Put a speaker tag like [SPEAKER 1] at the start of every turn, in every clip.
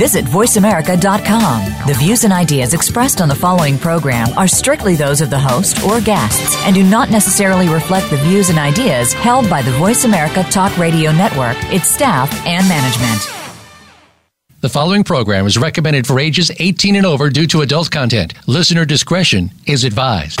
[SPEAKER 1] Visit VoiceAmerica.com. The views and ideas expressed on the following program are strictly those of the host or guests and do not necessarily reflect the views and ideas held by the Voice America Talk Radio Network, its staff, and management.
[SPEAKER 2] The following program is recommended for ages 18 and over due to adult content. Listener discretion is advised.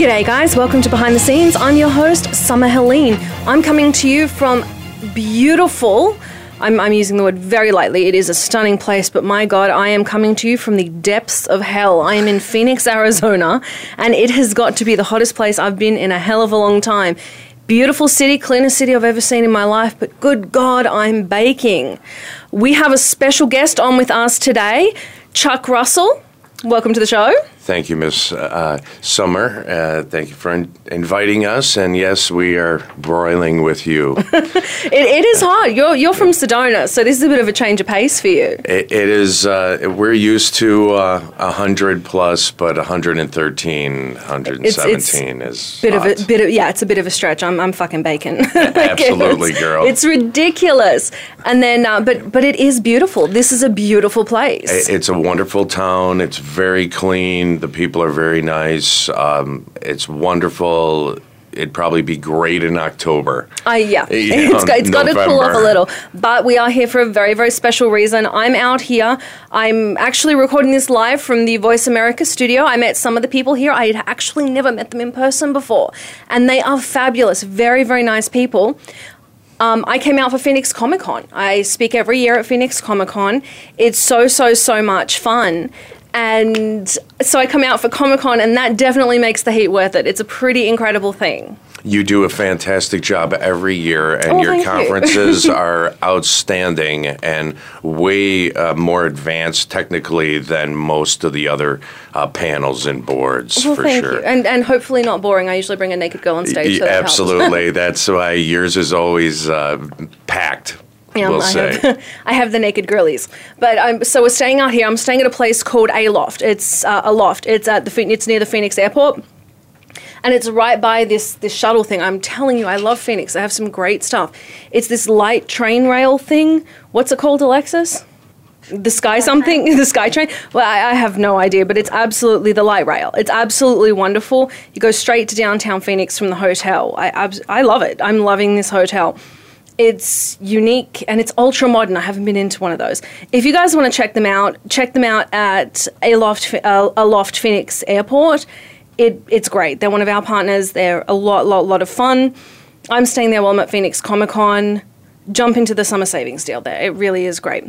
[SPEAKER 3] G'day, guys. Welcome to Behind the Scenes. I'm your host, Summer Helene. I'm coming to you from beautiful. I'm, I'm, using the word very lightly. It is a stunning place, but my God, I am coming to you from the depths of hell. I am in Phoenix, Arizona, and it has got to be the hottest place I've been in a hell of a long time. Beautiful city, cleanest city I've ever seen in my life, but good God, I'm baking. We have a special guest on with us today, Chuck Russell. Welcome to the show.
[SPEAKER 4] Thank you, Miss uh, Summer. Uh, thank you for in- inviting us. And yes, we are broiling with you.
[SPEAKER 3] it, it is hard. You're, you're from Sedona, so this is a bit of a change of pace for you.
[SPEAKER 4] it, it is. Uh, we're used to uh, 100 plus, but 113, 117
[SPEAKER 3] it's,
[SPEAKER 4] is
[SPEAKER 3] bit
[SPEAKER 4] hot.
[SPEAKER 3] of a bit of yeah. It's a bit of a stretch. I'm, I'm fucking bacon.
[SPEAKER 4] Absolutely,
[SPEAKER 3] it's,
[SPEAKER 4] girl.
[SPEAKER 3] It's ridiculous. And then, uh, but but it is beautiful. This is a beautiful place.
[SPEAKER 4] It's a wonderful town. It's very clean. The people are very nice. Um, it's wonderful. It'd probably be great in October.
[SPEAKER 3] Uh, yeah,
[SPEAKER 4] You
[SPEAKER 3] it's
[SPEAKER 4] know,
[SPEAKER 3] got, it's got to cool off a little. But we are here for a very, very special reason. I'm out here. I'm actually recording this live from the Voice America studio. I met some of the people here. I had actually never met them in person before. And they are fabulous, very, very nice people. Um, I came out for Phoenix Comic Con. I speak every year at Phoenix Comic Con. It's so, so, so much fun. And so I come out for Comic Con, and that definitely makes the heat worth it. It's a pretty incredible thing.
[SPEAKER 4] You do a fantastic job every year, and
[SPEAKER 3] Oh,
[SPEAKER 4] your
[SPEAKER 3] thank you.
[SPEAKER 4] conferences are outstanding and way uh, more advanced technically than most of the other uh, panels and boards,
[SPEAKER 3] Well,
[SPEAKER 4] for
[SPEAKER 3] thank
[SPEAKER 4] sure.
[SPEAKER 3] you. And, and hopefully not boring. I usually bring a naked girl on stage. So
[SPEAKER 4] Y-
[SPEAKER 3] that helps.
[SPEAKER 4] Absolutely. That's why yours is always uh, packed.
[SPEAKER 3] Yeah,
[SPEAKER 4] we'll
[SPEAKER 3] I have, I have the naked girlies, but I'm so we're staying out here. I'm staying at a place called Aloft. It's uh, a loft. It's at the it's near the Phoenix Airport, and it's right by this this shuttle thing. I'm telling you, I love Phoenix. I have some great stuff. It's this light train rail thing. What's it called, Alexis? The sky something, the sky train. Well, I, I have no idea, but it's absolutely the light rail. It's absolutely wonderful. You go straight to downtown Phoenix from the hotel. I abs- I love it. I'm loving this hotel. It's unique and it's ultra modern. I haven't been into one of those. If you guys want to check them out, check them out at Aloft, uh, Aloft Phoenix Airport. It, it's great. They're one of our partners. They're a lot, lot, lot of fun. I'm staying there while I'm at Phoenix Comic Con. Jump into the summer savings deal there. It really is great.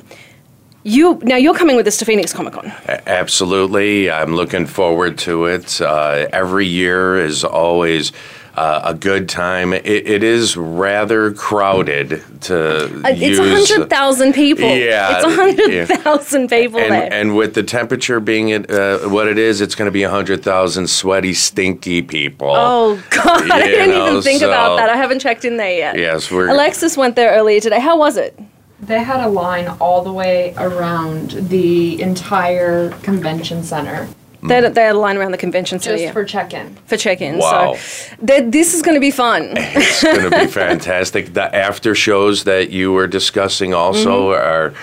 [SPEAKER 3] You now you're coming with us to Phoenix Comic Con.
[SPEAKER 4] Absolutely. I'm looking forward to it. Uh, every year is always uh, a good time. It, it is rather crowded to
[SPEAKER 3] Uh, It's
[SPEAKER 4] use.
[SPEAKER 3] a hundred thousand people.
[SPEAKER 4] Yeah,
[SPEAKER 3] it's a hundred thousand people
[SPEAKER 4] and,
[SPEAKER 3] there.
[SPEAKER 4] and with the temperature being at, uh, what it is, it's going to be 100,000 sweaty, stinky people.
[SPEAKER 3] Oh God! I
[SPEAKER 4] You
[SPEAKER 3] didn't
[SPEAKER 4] know,
[SPEAKER 3] even think
[SPEAKER 4] so-
[SPEAKER 3] about that. I haven't checked in there yet.
[SPEAKER 4] Yes, we're.
[SPEAKER 3] Alexis went there earlier today. How was it?
[SPEAKER 5] They had a line all the way around the entire convention center
[SPEAKER 3] They, had, they had a line around the convention center
[SPEAKER 5] just
[SPEAKER 3] yeah,
[SPEAKER 5] for check-in.
[SPEAKER 3] for check-in.
[SPEAKER 4] Wow.
[SPEAKER 3] So this is going to be fun.
[SPEAKER 4] It's going to be fantastic. The after shows that you were discussing also are.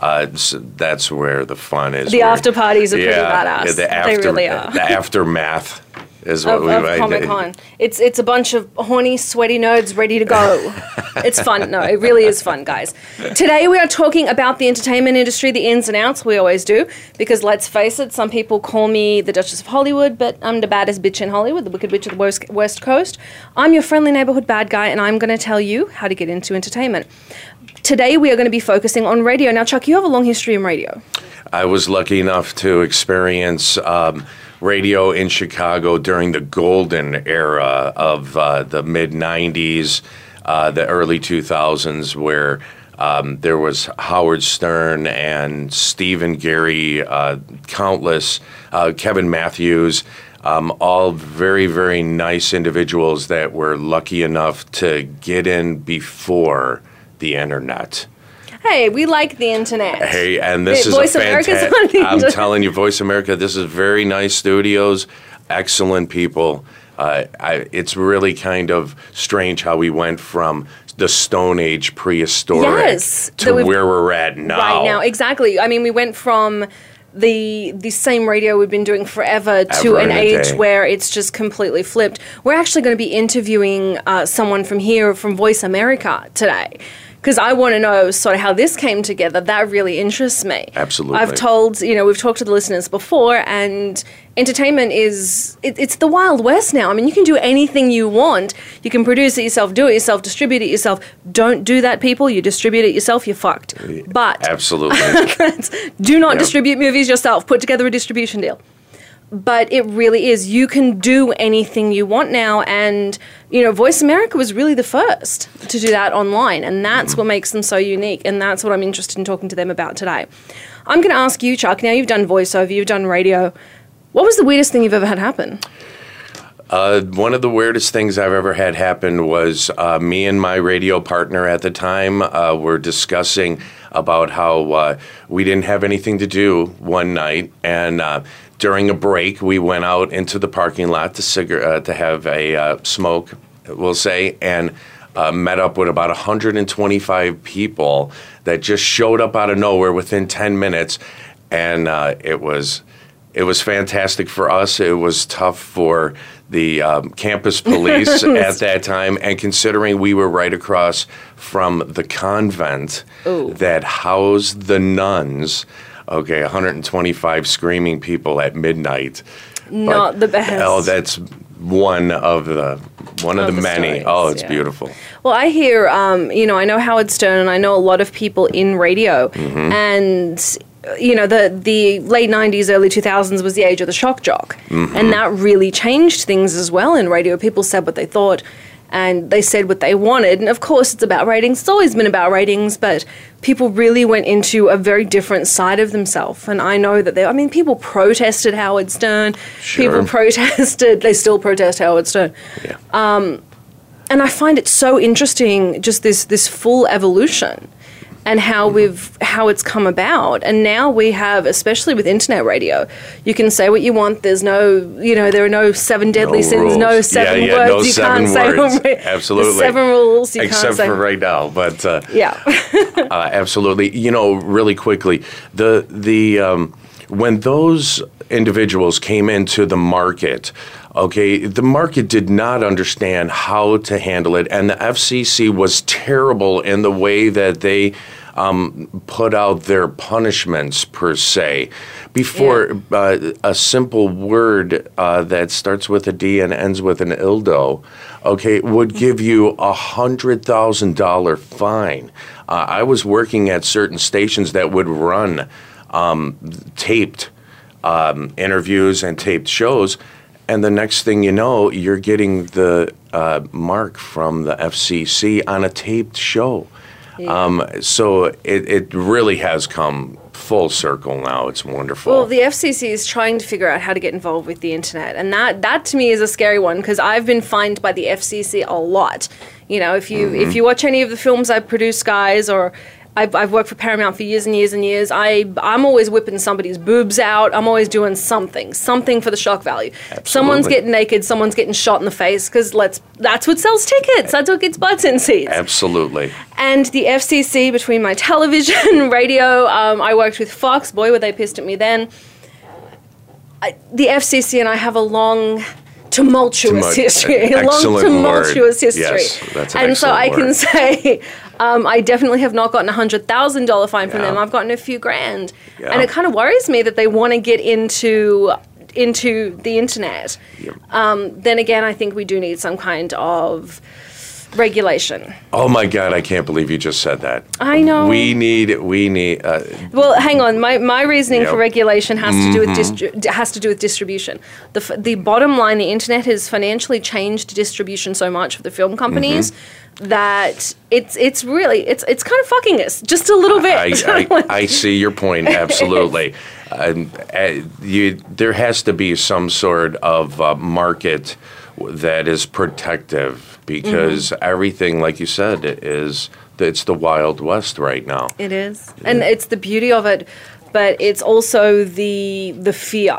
[SPEAKER 4] Uh, s- that's where the fun is.
[SPEAKER 3] Mm-hmm. The
[SPEAKER 4] where-
[SPEAKER 3] after parties are pretty badass.
[SPEAKER 4] yeah, the
[SPEAKER 3] They really are.
[SPEAKER 4] The aftermath is what
[SPEAKER 3] of,
[SPEAKER 4] we
[SPEAKER 3] of Comic Con. It's it's a bunch of horny, sweaty nerds ready to go. it's fun. No, it really is fun, guys. Today we are talking about the entertainment industry, the ins and outs. We always do because let's face it, some people call me the Duchess of Hollywood, but I'm the baddest bitch in Hollywood, the wicked witch of the West, West Coast. I'm your friendly neighborhood bad guy, and I'm going to tell you how to get into entertainment. Today we are going to be focusing on radio. Now, Chuck, you have a long history in radio.
[SPEAKER 4] I was lucky enough to experience um, radio in Chicago during the golden era of uh, the mid 90s, uh, the early 2000s, where um, there was Howard Stern and Stephen Gary, uh, countless, uh, Kevin Matthews. Um, all very, very nice individuals that were lucky enough to get in before the internet.
[SPEAKER 3] Hey, we like the internet.
[SPEAKER 4] Hey, and this
[SPEAKER 3] Wait,
[SPEAKER 4] is
[SPEAKER 3] Voice
[SPEAKER 4] a
[SPEAKER 3] America's on the
[SPEAKER 4] fantastic. I'm telling you, Voice America. This is very nice studios, excellent people. Uh, I, it's really kind of strange how we went from the Stone Age prehistoric
[SPEAKER 3] Yes,
[SPEAKER 4] to where we're at now.
[SPEAKER 3] Right now, exactly. I mean, we went from the the same radio we've been doing forever to
[SPEAKER 4] Ever
[SPEAKER 3] an age
[SPEAKER 4] day.
[SPEAKER 3] where it's just completely flipped. We're actually going to be interviewing uh, someone from here from Voice America today. Because I want to know sort of how this came together. That really interests me.
[SPEAKER 4] Absolutely.
[SPEAKER 3] I've told, you know, we've talked to the listeners before, and entertainment is, it, it's the Wild West now. I mean, you can do anything you want. You can produce it yourself, do it yourself, distribute it yourself. Don't do that, people. You distribute it yourself, you're fucked. But
[SPEAKER 4] Absolutely.
[SPEAKER 3] do not
[SPEAKER 4] Yep.
[SPEAKER 3] distribute movies yourself. Put together a distribution deal. But it really is. You can do anything you want now, and you know, Voice America was really the first to do that online, and that's what makes them so unique. And that's what I'm interested in talking to them about today. I'm going to ask you, Chuck. Now you've done voiceover, you've done radio. What was the weirdest thing you've ever had happen?
[SPEAKER 4] Uh, one of the weirdest things I've ever had happen was uh, me and my radio partner at the time uh, were discussing about how uh, we didn't have anything to do one night, and uh, during a break, we went out into the parking lot to cigar- uh, to have a uh, smoke, we'll say, and. Uh, met up with about 125 people that just showed up out of nowhere within 10 minutes, and uh, it was it was fantastic for us. It was tough for the um, campus police at that time, and considering we were right across from the convent
[SPEAKER 3] Ooh.
[SPEAKER 4] that housed the nuns. Okay, 125 screaming people at midnight.
[SPEAKER 3] Not
[SPEAKER 4] But-
[SPEAKER 3] the best.
[SPEAKER 4] Oh, that's one of the one of,
[SPEAKER 3] Of
[SPEAKER 4] the,
[SPEAKER 3] the
[SPEAKER 4] many.
[SPEAKER 3] stories,
[SPEAKER 4] oh, it's
[SPEAKER 3] yeah.
[SPEAKER 4] beautiful.
[SPEAKER 3] Well, I hear, um, you know, I know Howard Stern, and I know a lot of people in radio, and uh, you know, the the late '90s, early 2000s was the age of the shock jock, and that really changed things as well in radio. People said what they thought. And they said what they wanted. And of course, it's about ratings. It's always been about ratings, but people really went into a very different side of themselves. And I know that they, I mean, people protested Howard Stern.
[SPEAKER 4] Sure.
[SPEAKER 3] People protested, they still protest Howard Stern
[SPEAKER 4] Yeah.
[SPEAKER 3] Um, and I find it so interesting just this this full evolution and how we've how it's come about and now we have especially with internet radio you can say what you want there's no you know there are no seven deadly
[SPEAKER 4] No
[SPEAKER 3] sins no seven
[SPEAKER 4] yeah, yeah,
[SPEAKER 3] words
[SPEAKER 4] no
[SPEAKER 3] you
[SPEAKER 4] seven
[SPEAKER 3] can't say
[SPEAKER 4] words.
[SPEAKER 3] ra-
[SPEAKER 4] Absolutely.
[SPEAKER 3] seven rules you
[SPEAKER 4] Except
[SPEAKER 3] can't say
[SPEAKER 4] for right now, but uh,
[SPEAKER 3] yeah
[SPEAKER 4] Uh, absolutely. You know, really quickly, the the um, when those individuals came into the market, okay, the market did not understand how to handle it, and the FCC was terrible in the way that they. Um, put out their punishments per se. Before uh, a simple word uh, that starts with a D and ends with an ildo, okay, would give you a hundred thousand dollar fine. Uh, I was working at certain stations that would run um, taped um, interviews and taped shows, and the next thing you know, you're getting the uh, mark from the FCC on a taped show. Um, so it, it really has come full circle now. It's wonderful.
[SPEAKER 3] Well, the FCC is trying to figure out how to get involved with the internet, and that that to me is a scary one because I've been fined by the FCC a lot. You know, if you if you watch any of the films I produce, guys, or I've, I've worked for Paramount for years and years and years. I I'm always whipping somebody's boobs out. I'm always doing something, something for the shock value. Someone's getting naked. Someone's getting shot in the face because let's that's what sells tickets. That's what gets butts in seats.
[SPEAKER 4] Absolutely.
[SPEAKER 3] And the FCC, between my television, radio, um, I worked with Fox. Boy, were they pissed at me then. I, the FCC and I have a long tumultuous
[SPEAKER 4] Tumult-
[SPEAKER 3] history, a long tumultuous
[SPEAKER 4] word.
[SPEAKER 3] history.
[SPEAKER 4] Yes, that's an
[SPEAKER 3] and so I can say, um, I definitely have not gotten a hundred thousand dollar fine from
[SPEAKER 4] Yeah.
[SPEAKER 3] them. I've gotten a few grand,
[SPEAKER 4] Yeah.
[SPEAKER 3] and it kind of worries me that they want to get into into the internet. Um, then again, I think we do need some kind of regulation.
[SPEAKER 4] Oh my God! I can't believe you just said that.
[SPEAKER 3] I know.
[SPEAKER 4] We need. We need. Uh,
[SPEAKER 3] Well, hang on. My, my reasoning
[SPEAKER 4] Yep.
[SPEAKER 3] for regulation has to do with distri- has to do with distribution. The f- the bottom line, the internet has financially changed distribution so much for the film companies that it's it's really it's it's kind of fucking us just a little bit.
[SPEAKER 4] I, I, I see your point absolutely. Uh, you, there has to be some sort of uh, market that is protective because
[SPEAKER 3] Mm-hmm.
[SPEAKER 4] everything, like you said, is it's the wild west right now.
[SPEAKER 3] It is, and it's the beauty of it, but it's also the the fear.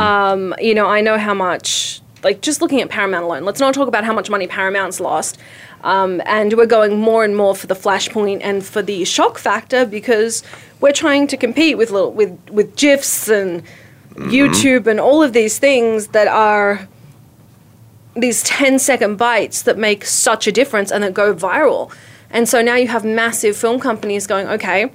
[SPEAKER 3] Um, you know, I know how much. Like just looking at Paramount alone, let's not talk about how much money Paramount's lost. Um, and we're going more and more for the flashpoint and for the shock factor because we're trying to compete with little, with with gifs and YouTube and all of these things that are these 10 second bites that make such a difference and that go viral. And so now you have massive film companies going, okay,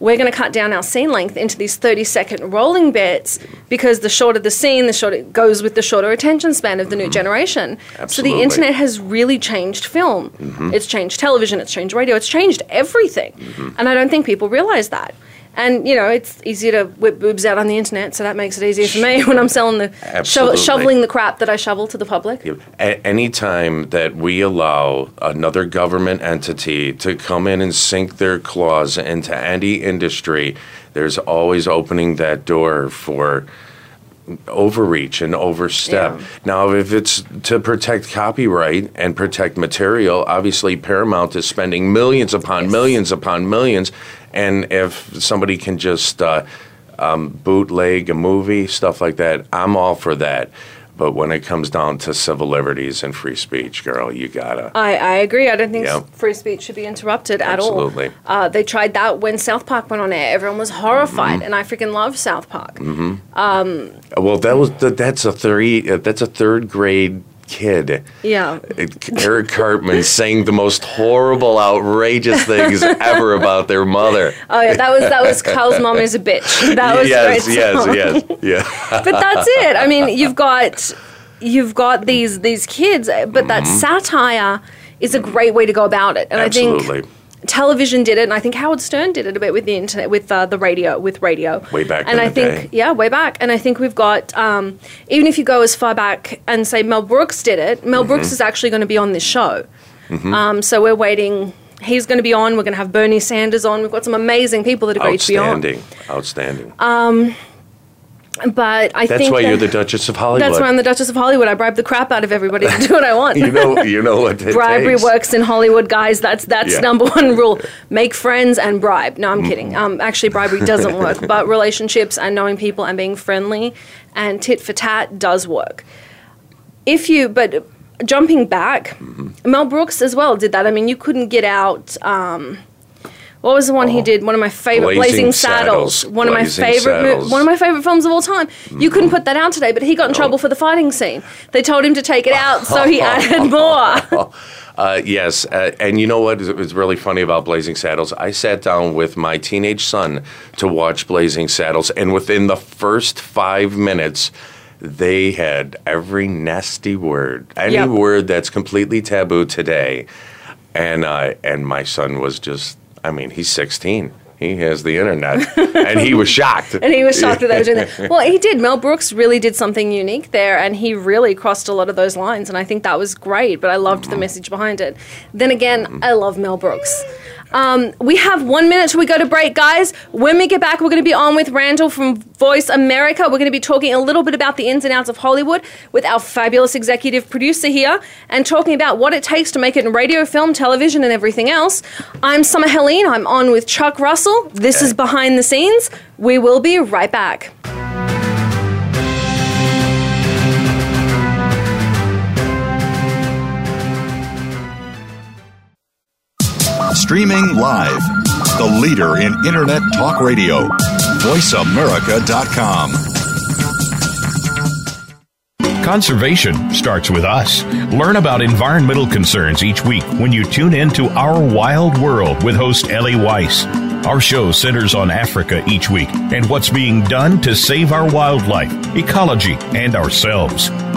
[SPEAKER 3] we're going to cut down our scene length into these 30 second rolling bits because the shorter the scene, the shorter it goes with the shorter attention span of the new generation. So
[SPEAKER 4] Mm-hmm. Absolutely. Mm-hmm.
[SPEAKER 3] the internet has really changed film. It's changed television, it's changed radio, it's changed everything.
[SPEAKER 4] Mm-hmm.
[SPEAKER 3] And I don't think people realize that. And you know, it's easier to whip boobs out on the internet, so that makes it easier for me when I'm selling the
[SPEAKER 4] Absolutely.
[SPEAKER 3] shoveling the crap that I shovel to the public.
[SPEAKER 4] A- anytime that we allow another government entity to come in and sink their claws into any industry, there's always opening that door for overreach and overstep.
[SPEAKER 3] Yeah.
[SPEAKER 4] Now, if it's to protect copyright and protect material, obviously Paramount is spending millions upon millions upon millions. And if somebody can just uh, um, bootleg a movie, stuff like that, I'm all for that. But when it comes down to civil liberties and free speech, girl, you gotta.
[SPEAKER 3] I, I agree. I don't think
[SPEAKER 4] Yep.
[SPEAKER 3] free speech should be interrupted at
[SPEAKER 4] Absolutely.
[SPEAKER 3] all. Absolutely. Uh, they tried that when South Park went on air. Everyone was horrified,
[SPEAKER 4] Mm-hmm.
[SPEAKER 3] and I freaking love South Park.
[SPEAKER 4] Well, that was the, that's a three. uh, That's a third grade kid.
[SPEAKER 3] Yeah.
[SPEAKER 4] Eric Cartman saying the most horrible, outrageous things ever about their mother.
[SPEAKER 3] Oh yeah, that was that was Kyle's mom is a bitch. That was
[SPEAKER 4] yes,
[SPEAKER 3] great
[SPEAKER 4] yes,
[SPEAKER 3] song.
[SPEAKER 4] yes, yeah.
[SPEAKER 3] But that's it. I mean, you've got you've got these these kids, but that
[SPEAKER 4] Mm-hmm.
[SPEAKER 3] satire is a great way to go about it. And I
[SPEAKER 4] Absolutely.
[SPEAKER 3] think television did it, and I think Howard Stern did it a bit with the internet, with uh, the radio, with radio.
[SPEAKER 4] Way back
[SPEAKER 3] And I think,
[SPEAKER 4] day.
[SPEAKER 3] yeah, way back. And I think we've got, um, even if you go as far back and say Mel Brooks did it, Mel Brooks
[SPEAKER 4] Mm-hmm.
[SPEAKER 3] is actually going to be on this show. Um, so we're waiting. He's going to be on. We're going to have Bernie Sanders on. We've got some amazing people that are going to be on.
[SPEAKER 4] Outstanding, outstanding.
[SPEAKER 3] But I think
[SPEAKER 4] That's
[SPEAKER 3] think
[SPEAKER 4] why
[SPEAKER 3] that-
[SPEAKER 4] you're the Duchess of Hollywood.
[SPEAKER 3] That's why I'm the Duchess of Hollywood. I bribe the crap out of everybody to do what I want.
[SPEAKER 4] you know, you know what
[SPEAKER 3] Bribery
[SPEAKER 4] takes.
[SPEAKER 3] works in Hollywood, guys. That's that's
[SPEAKER 4] Yeah.
[SPEAKER 3] number one rule. Make friends and bribe. No, I'm
[SPEAKER 4] Mm-hmm.
[SPEAKER 3] kidding. Um, actually, bribery doesn't work, but relationships and knowing people and being friendly and tit for tat does work. If you, but jumping back,
[SPEAKER 4] Mm-hmm.
[SPEAKER 3] Mel Brooks as well did that. I mean, you couldn't get out. Um, what was the one he did? One of my favorite,
[SPEAKER 4] Oh. Blazing
[SPEAKER 3] Blazing, Saddles.
[SPEAKER 4] Saddles.
[SPEAKER 3] One of my favorite,
[SPEAKER 4] Saddles. Mm-hmm.
[SPEAKER 3] one of my favorite films of all time. You couldn't put that out today, but he got in trouble for the fighting scene. They told him to take it out, so he added more.
[SPEAKER 4] Uh, yes, uh, and you know what is is really funny about Blazing Saddles? I sat down with my teenage son to watch Blazing Saddles, and within the first five minutes, they had every nasty word, any
[SPEAKER 3] Yep.
[SPEAKER 4] word that's completely taboo today, and uh, and my son was just, I mean, he's 16. He has the internet, and he was shocked.
[SPEAKER 3] And he was shocked that they were doing that. Well, he did. Mel Brooks really did something unique there, and he really crossed a lot of those lines, and I think that was great. But I loved the mm. message behind it. Then again, I love Mel Brooks. Um, we have one minute till we go to break, guys. When we get back, we're going to be on with Randall from Voice America. We're going to be talking a little bit about the ins and outs of Hollywood with our fabulous executive producer here and talking about what it takes to make it in radio, film, television, and everything else. I'm Summer Helene. I'm on with Chuck Russell. This is Behind the Scenes. We will be right back.
[SPEAKER 6] Streaming live. The leader in Internet talk radio. VoiceAmerica.com.
[SPEAKER 7] Conservation starts with us. Learn about environmental concerns each week when you tune in to Our Wild World with host Ellie Weiss. Our show centers on Africa each week and what's being done to save our wildlife, ecology, and ourselves.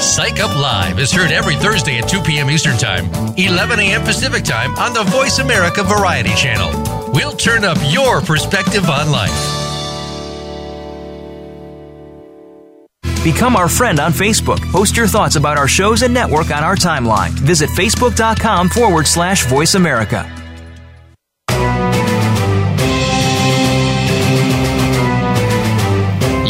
[SPEAKER 2] Psych Up Live is heard every Thursday at 2 p.m. Eastern Time, 11 a.m. Pacific Time on the Voice America Variety Channel. We'll turn up your perspective on life.
[SPEAKER 8] Become our friend on Facebook. Post your thoughts about our shows and network on our timeline. Visit facebook.com forward slash voice America.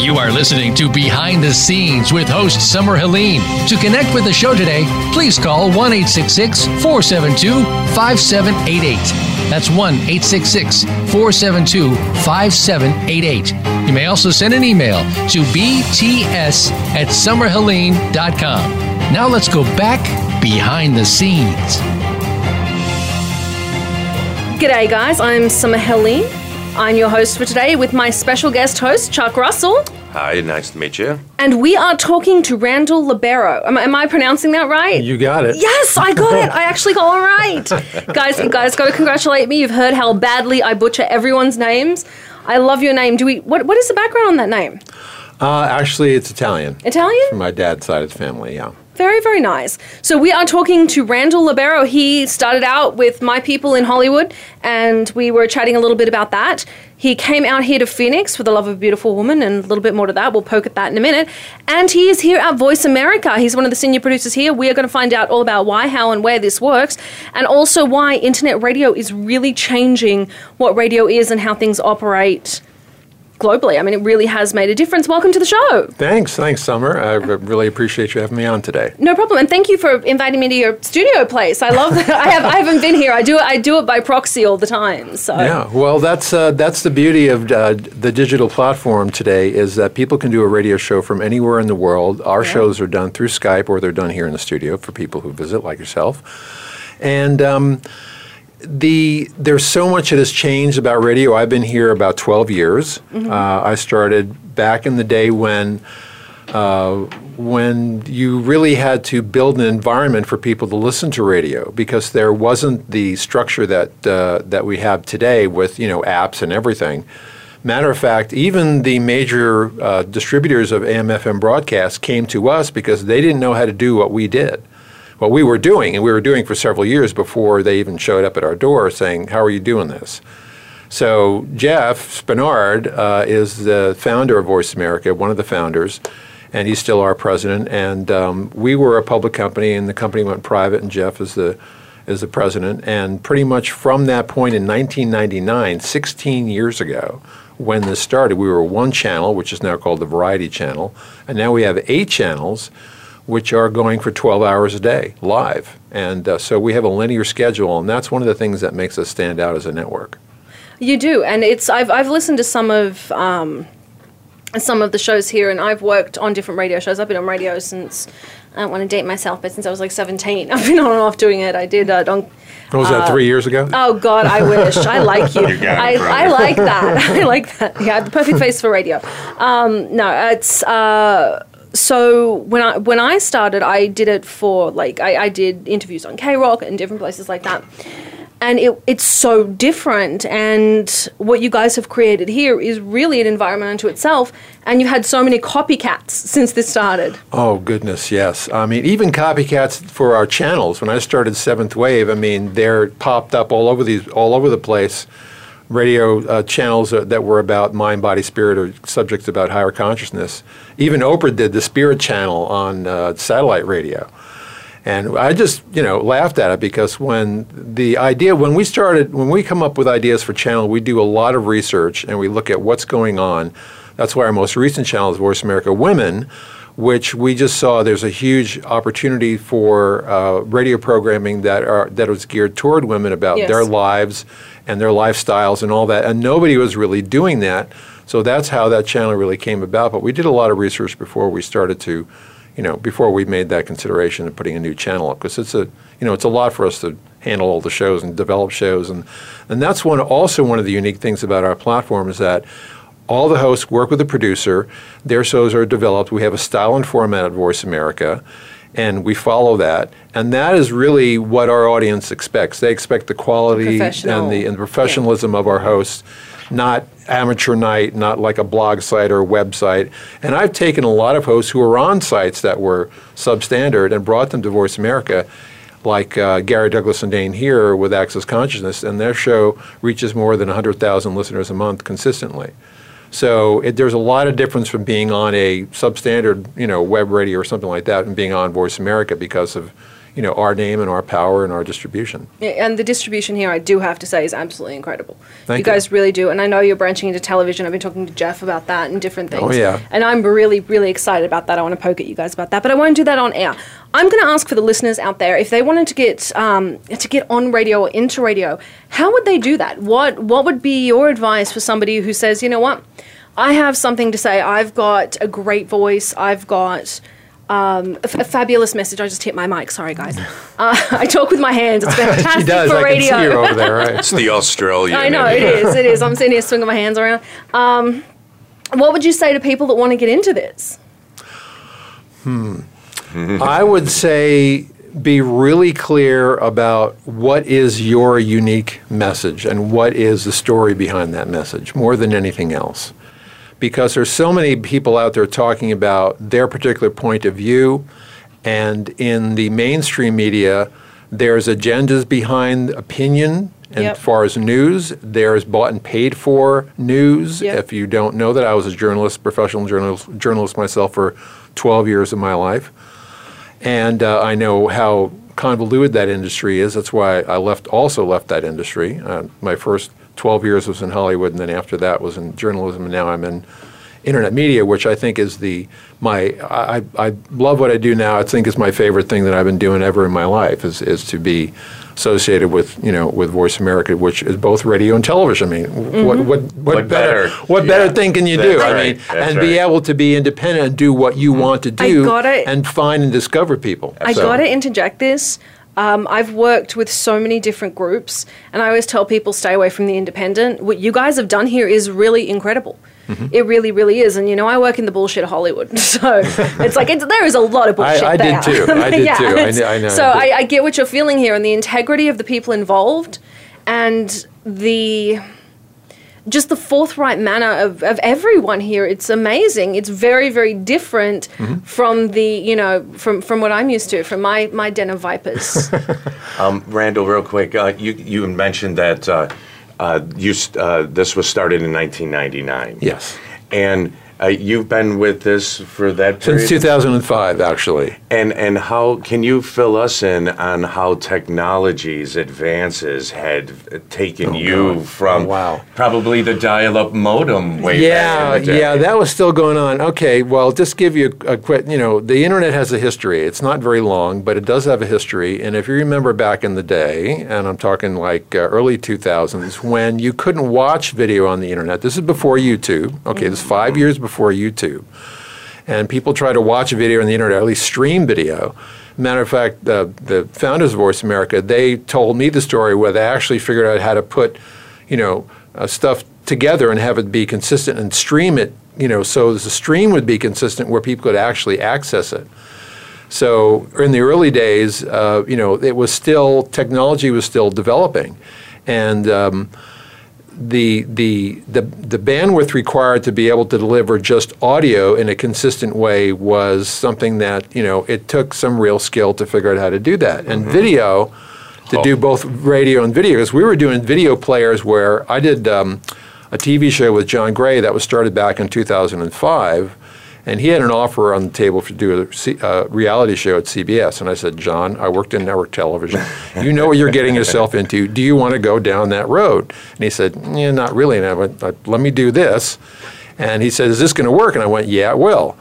[SPEAKER 2] You are listening to Behind the Scenes with host Summer Helene. To connect with the show today, please call 1 472 5788. That's 1 472 5788. You may also send an email to bts at summerhelene.com. Now let's go back behind the scenes.
[SPEAKER 3] G'day, guys. I'm Summer Helene. I'm your host for today with my special guest host, Chuck Russell.
[SPEAKER 4] Hi, nice to meet you.
[SPEAKER 3] And we are talking to Randall Libero. Am, am I pronouncing that right?
[SPEAKER 9] You got it.
[SPEAKER 3] Yes, I got it. I actually got it right. guys, you guys got to congratulate me. You've heard how badly I butcher everyone's names. I love your name. Do we? What, what is the background on that name?
[SPEAKER 9] Uh, actually, it's Italian.
[SPEAKER 3] Italian?
[SPEAKER 9] From my dad's side of the family, yeah.
[SPEAKER 3] Very, very nice. So we are talking to Randall Libero. He started out with my people in Hollywood, and we were chatting a little bit about that. He came out here to Phoenix for the love of a beautiful woman, and a little bit more to that. We'll poke at that in a minute. And he is here at Voice America. He's one of the senior producers here. We are going to find out all about why, how, and where this works, and also why internet radio is really changing what radio is and how things operate globally. I mean, it really has made a difference. Welcome to the show.
[SPEAKER 9] Thanks, thanks, Summer. I really appreciate you having me on today.
[SPEAKER 3] No problem, and thank you for inviting me to your studio place. I love that. I have I haven't been here. I do it. I do it by proxy all the time. So
[SPEAKER 9] yeah, well, that's uh, that's the beauty of uh, the digital platform today is that people can do a radio show from anywhere in the world. Our yeah. shows are done through Skype or they're done here in the studio for people who visit, like yourself, and. Um, the there's so much that has changed about radio. I've been here about 12 years. Mm-hmm. Uh, I started back in the day when uh, when you really had to build an environment for people to listen to radio because there wasn't the structure that uh, that we have today with you know apps and everything. Matter of fact, even the major uh, distributors of AM/FM broadcasts came to us because they didn't know how to do what we did what we were doing, and we were doing for several years before they even showed up at our door saying, How are you doing this? So, Jeff Spenard uh, is the founder of Voice America, one of the founders, and he's still our president. And um, we were a public company, and the company went private, and Jeff is the is the president. And pretty much from that point in 1999, 16 years ago, when this started, we were one channel, which is now called the Variety Channel, and now we have eight channels which are going for 12 hours a day live. And uh, so we have a linear schedule, and that's one of the things that makes us stand out as a network.
[SPEAKER 3] You do, and it's I've I've listened to some of. Um, some of the shows here, and I've worked on different radio shows. I've been on radio since I don't want to date myself, but since I was like 17, I've been on and off doing it. I did uh, Don.
[SPEAKER 9] What was that,
[SPEAKER 3] uh,
[SPEAKER 9] three years ago?
[SPEAKER 3] Oh God, I wish. I like you.
[SPEAKER 9] You got it,
[SPEAKER 3] I,
[SPEAKER 9] brother.
[SPEAKER 3] I like that. I like that. Yeah, the perfect face for radio. Um, no, it's uh, so when I when I started, I did it for like I, I did interviews on K Rock and different places like that. And it, it's so different. And what you guys have created here is really an environment unto itself. And you've had so many copycats since this started.
[SPEAKER 9] Oh goodness, yes. I mean, even copycats for our channels. When I started Seventh Wave, I mean, they're popped up all over these, all over the place. Radio uh, channels uh, that were about mind, body, spirit, or subjects about higher consciousness. Even Oprah did the Spirit Channel on uh, satellite radio. And I just, you know, laughed at it because when the idea, when we started, when we come up with ideas for channel, we do a lot of research and we look at what's going on. That's why our most recent channel is Voice America Women, which we just saw there's a huge opportunity for uh, radio programming that are that was geared toward women about
[SPEAKER 10] Yes.
[SPEAKER 9] their lives and their lifestyles and all that. And nobody was really doing that. So that's how that channel really came about. But we did a lot of research before we started to, you know, before we made that consideration of putting a new channel up because it's a, you know, it's a lot for us to handle all the shows and develop shows and and that's one also one of the unique things about our platform is that all the hosts work with the producer. Their shows are developed. We have a style and format at Voice America, and we follow that. And that is really what our audience expects. They expect the quality and the, and the professionalism of our hosts, not amateur night, not like a blog site or a website. And I've taken a lot of hosts who were on sites that were substandard and brought them to Voice America. Like uh, Gary Douglas and Dain Heer with Access Consciousness, and their show reaches more than 100,000 listeners a month consistently. So it, there's a lot of difference from being on a substandard, you know, web radio or something like that, and being on Voice America because of, you know, our name and our power and our distribution.
[SPEAKER 3] Yeah, and the distribution here, I do have to say, is absolutely incredible.
[SPEAKER 9] Thank
[SPEAKER 3] you guys really do, and I know you're branching into television. I've been talking to Jeff about that and different things.
[SPEAKER 9] Oh, yeah.
[SPEAKER 3] And I'm really, really excited about that. I want to poke at you guys about that, but I won't do that on air. I'm going to ask for the listeners out there if they wanted to get um, to get on radio or into radio, how would they do that? What What would be your advice for somebody who says, you know what, I have something to say. I've got a great voice. I've got um, a, f- a fabulous message. I just hit my mic. Sorry, guys. Uh, I talk with my hands. It's fantastic
[SPEAKER 9] she does.
[SPEAKER 3] for
[SPEAKER 9] I
[SPEAKER 3] radio.
[SPEAKER 9] can see you over there, right?
[SPEAKER 4] It's the Australian.
[SPEAKER 3] I know
[SPEAKER 4] in
[SPEAKER 3] it
[SPEAKER 4] you.
[SPEAKER 3] is. It is. I'm sitting here swinging my hands around. Um, what would you say to people that want to get into this?
[SPEAKER 9] Hmm. I would say be really clear about what is your unique message and what is the story behind that message more than anything else. Because there's so many people out there talking about their particular point of view, and in the mainstream media, there's agendas behind opinion. And
[SPEAKER 10] Yep.
[SPEAKER 9] as far as news, there's bought and paid for news.
[SPEAKER 10] Yep.
[SPEAKER 9] If you don't know that, I was a journalist, professional journalist, journalist myself for 12 years of my life. And uh, I know how convoluted that industry is. That's why I left, also left that industry. Uh, my first 12 years was in Hollywood, and then after that was in journalism, and now I'm in internet media, which I think is the my I, I love what I do now. I think is my favorite thing that I've been doing ever in my life is is to be associated with you know with Voice America, which is both radio and television. I mean, what
[SPEAKER 10] Mhm.
[SPEAKER 9] what what,
[SPEAKER 10] What
[SPEAKER 9] better,
[SPEAKER 10] better?
[SPEAKER 9] what
[SPEAKER 10] Yeah.
[SPEAKER 9] better thing can you
[SPEAKER 10] That's
[SPEAKER 9] do? I mean,
[SPEAKER 10] That's
[SPEAKER 9] and be able to be independent and do what you want to
[SPEAKER 3] I
[SPEAKER 9] do
[SPEAKER 3] gotta-
[SPEAKER 9] and find and discover people.
[SPEAKER 3] I
[SPEAKER 9] So-
[SPEAKER 3] got to interject this. Um, I've worked with so many different groups, and I always tell people stay away from the independent. What you guys have done here is really incredible.
[SPEAKER 9] Mm-hmm.
[SPEAKER 3] It really, really is. And you know, I work in the bullshit of Hollywood, so it's like it's, there is a lot of bullshit.
[SPEAKER 9] I did
[SPEAKER 3] there.
[SPEAKER 9] too. I did too. I kn- I know,
[SPEAKER 3] So
[SPEAKER 9] I did.
[SPEAKER 3] I, I get what you're feeling here, and the integrity of the people involved, and the just the forthright manner of, of everyone here. It's amazing. It's very, very different
[SPEAKER 4] Mhm.
[SPEAKER 3] from the, you know, from, from what I'm used to, from my, my den of vipers.
[SPEAKER 4] Um, Randall, real quick, uh, you you mentioned that uh, uh, you st- uh, this was started in 1999.
[SPEAKER 9] Yes.
[SPEAKER 4] And uh, you've been with this for that period?
[SPEAKER 9] Since 2005, actually.
[SPEAKER 4] And and how can you fill us in on how technology's advances had taken you
[SPEAKER 9] Oh, God.
[SPEAKER 4] from
[SPEAKER 9] Wow.
[SPEAKER 4] probably the dial-up modem way
[SPEAKER 9] yeah, yeah, that was still going on. Okay, well, just give you a, a quick, you know, the internet has a history. It's not very long, but it does have a history. And if you remember back in the day, and I'm talking like uh, early 2000s, when you couldn't watch video on the internet, this is before YouTube. Okay, this is five years before YouTube. And people try to watch a video on the internet, or at least stream video. Matter of fact, the, the founders of Voice America, they told me the story where they actually figured out how to put, you know, uh, stuff together and have it be consistent and stream it, you know, so the stream would be consistent where people could actually access it. So in the early days, uh, you know, it was still technology was still developing, and um, the, the the the bandwidth required to be able to deliver just audio in a consistent way was something that you know it took some real skill to figure out how to do that. And video, to do both radio and video, because we were doing video players where I did. Um, a TV show with John Gray that was started back in 2005 and he had an offer on the table to do a C- uh, reality show at CBS. And I said, John, I worked in network television. You know what you're getting yourself into. Do you want to go down that road? And he said, Yeah, not really. And I went, "Uh, Let me do this. And he said, Is this going to work? And I went, Yeah, it will.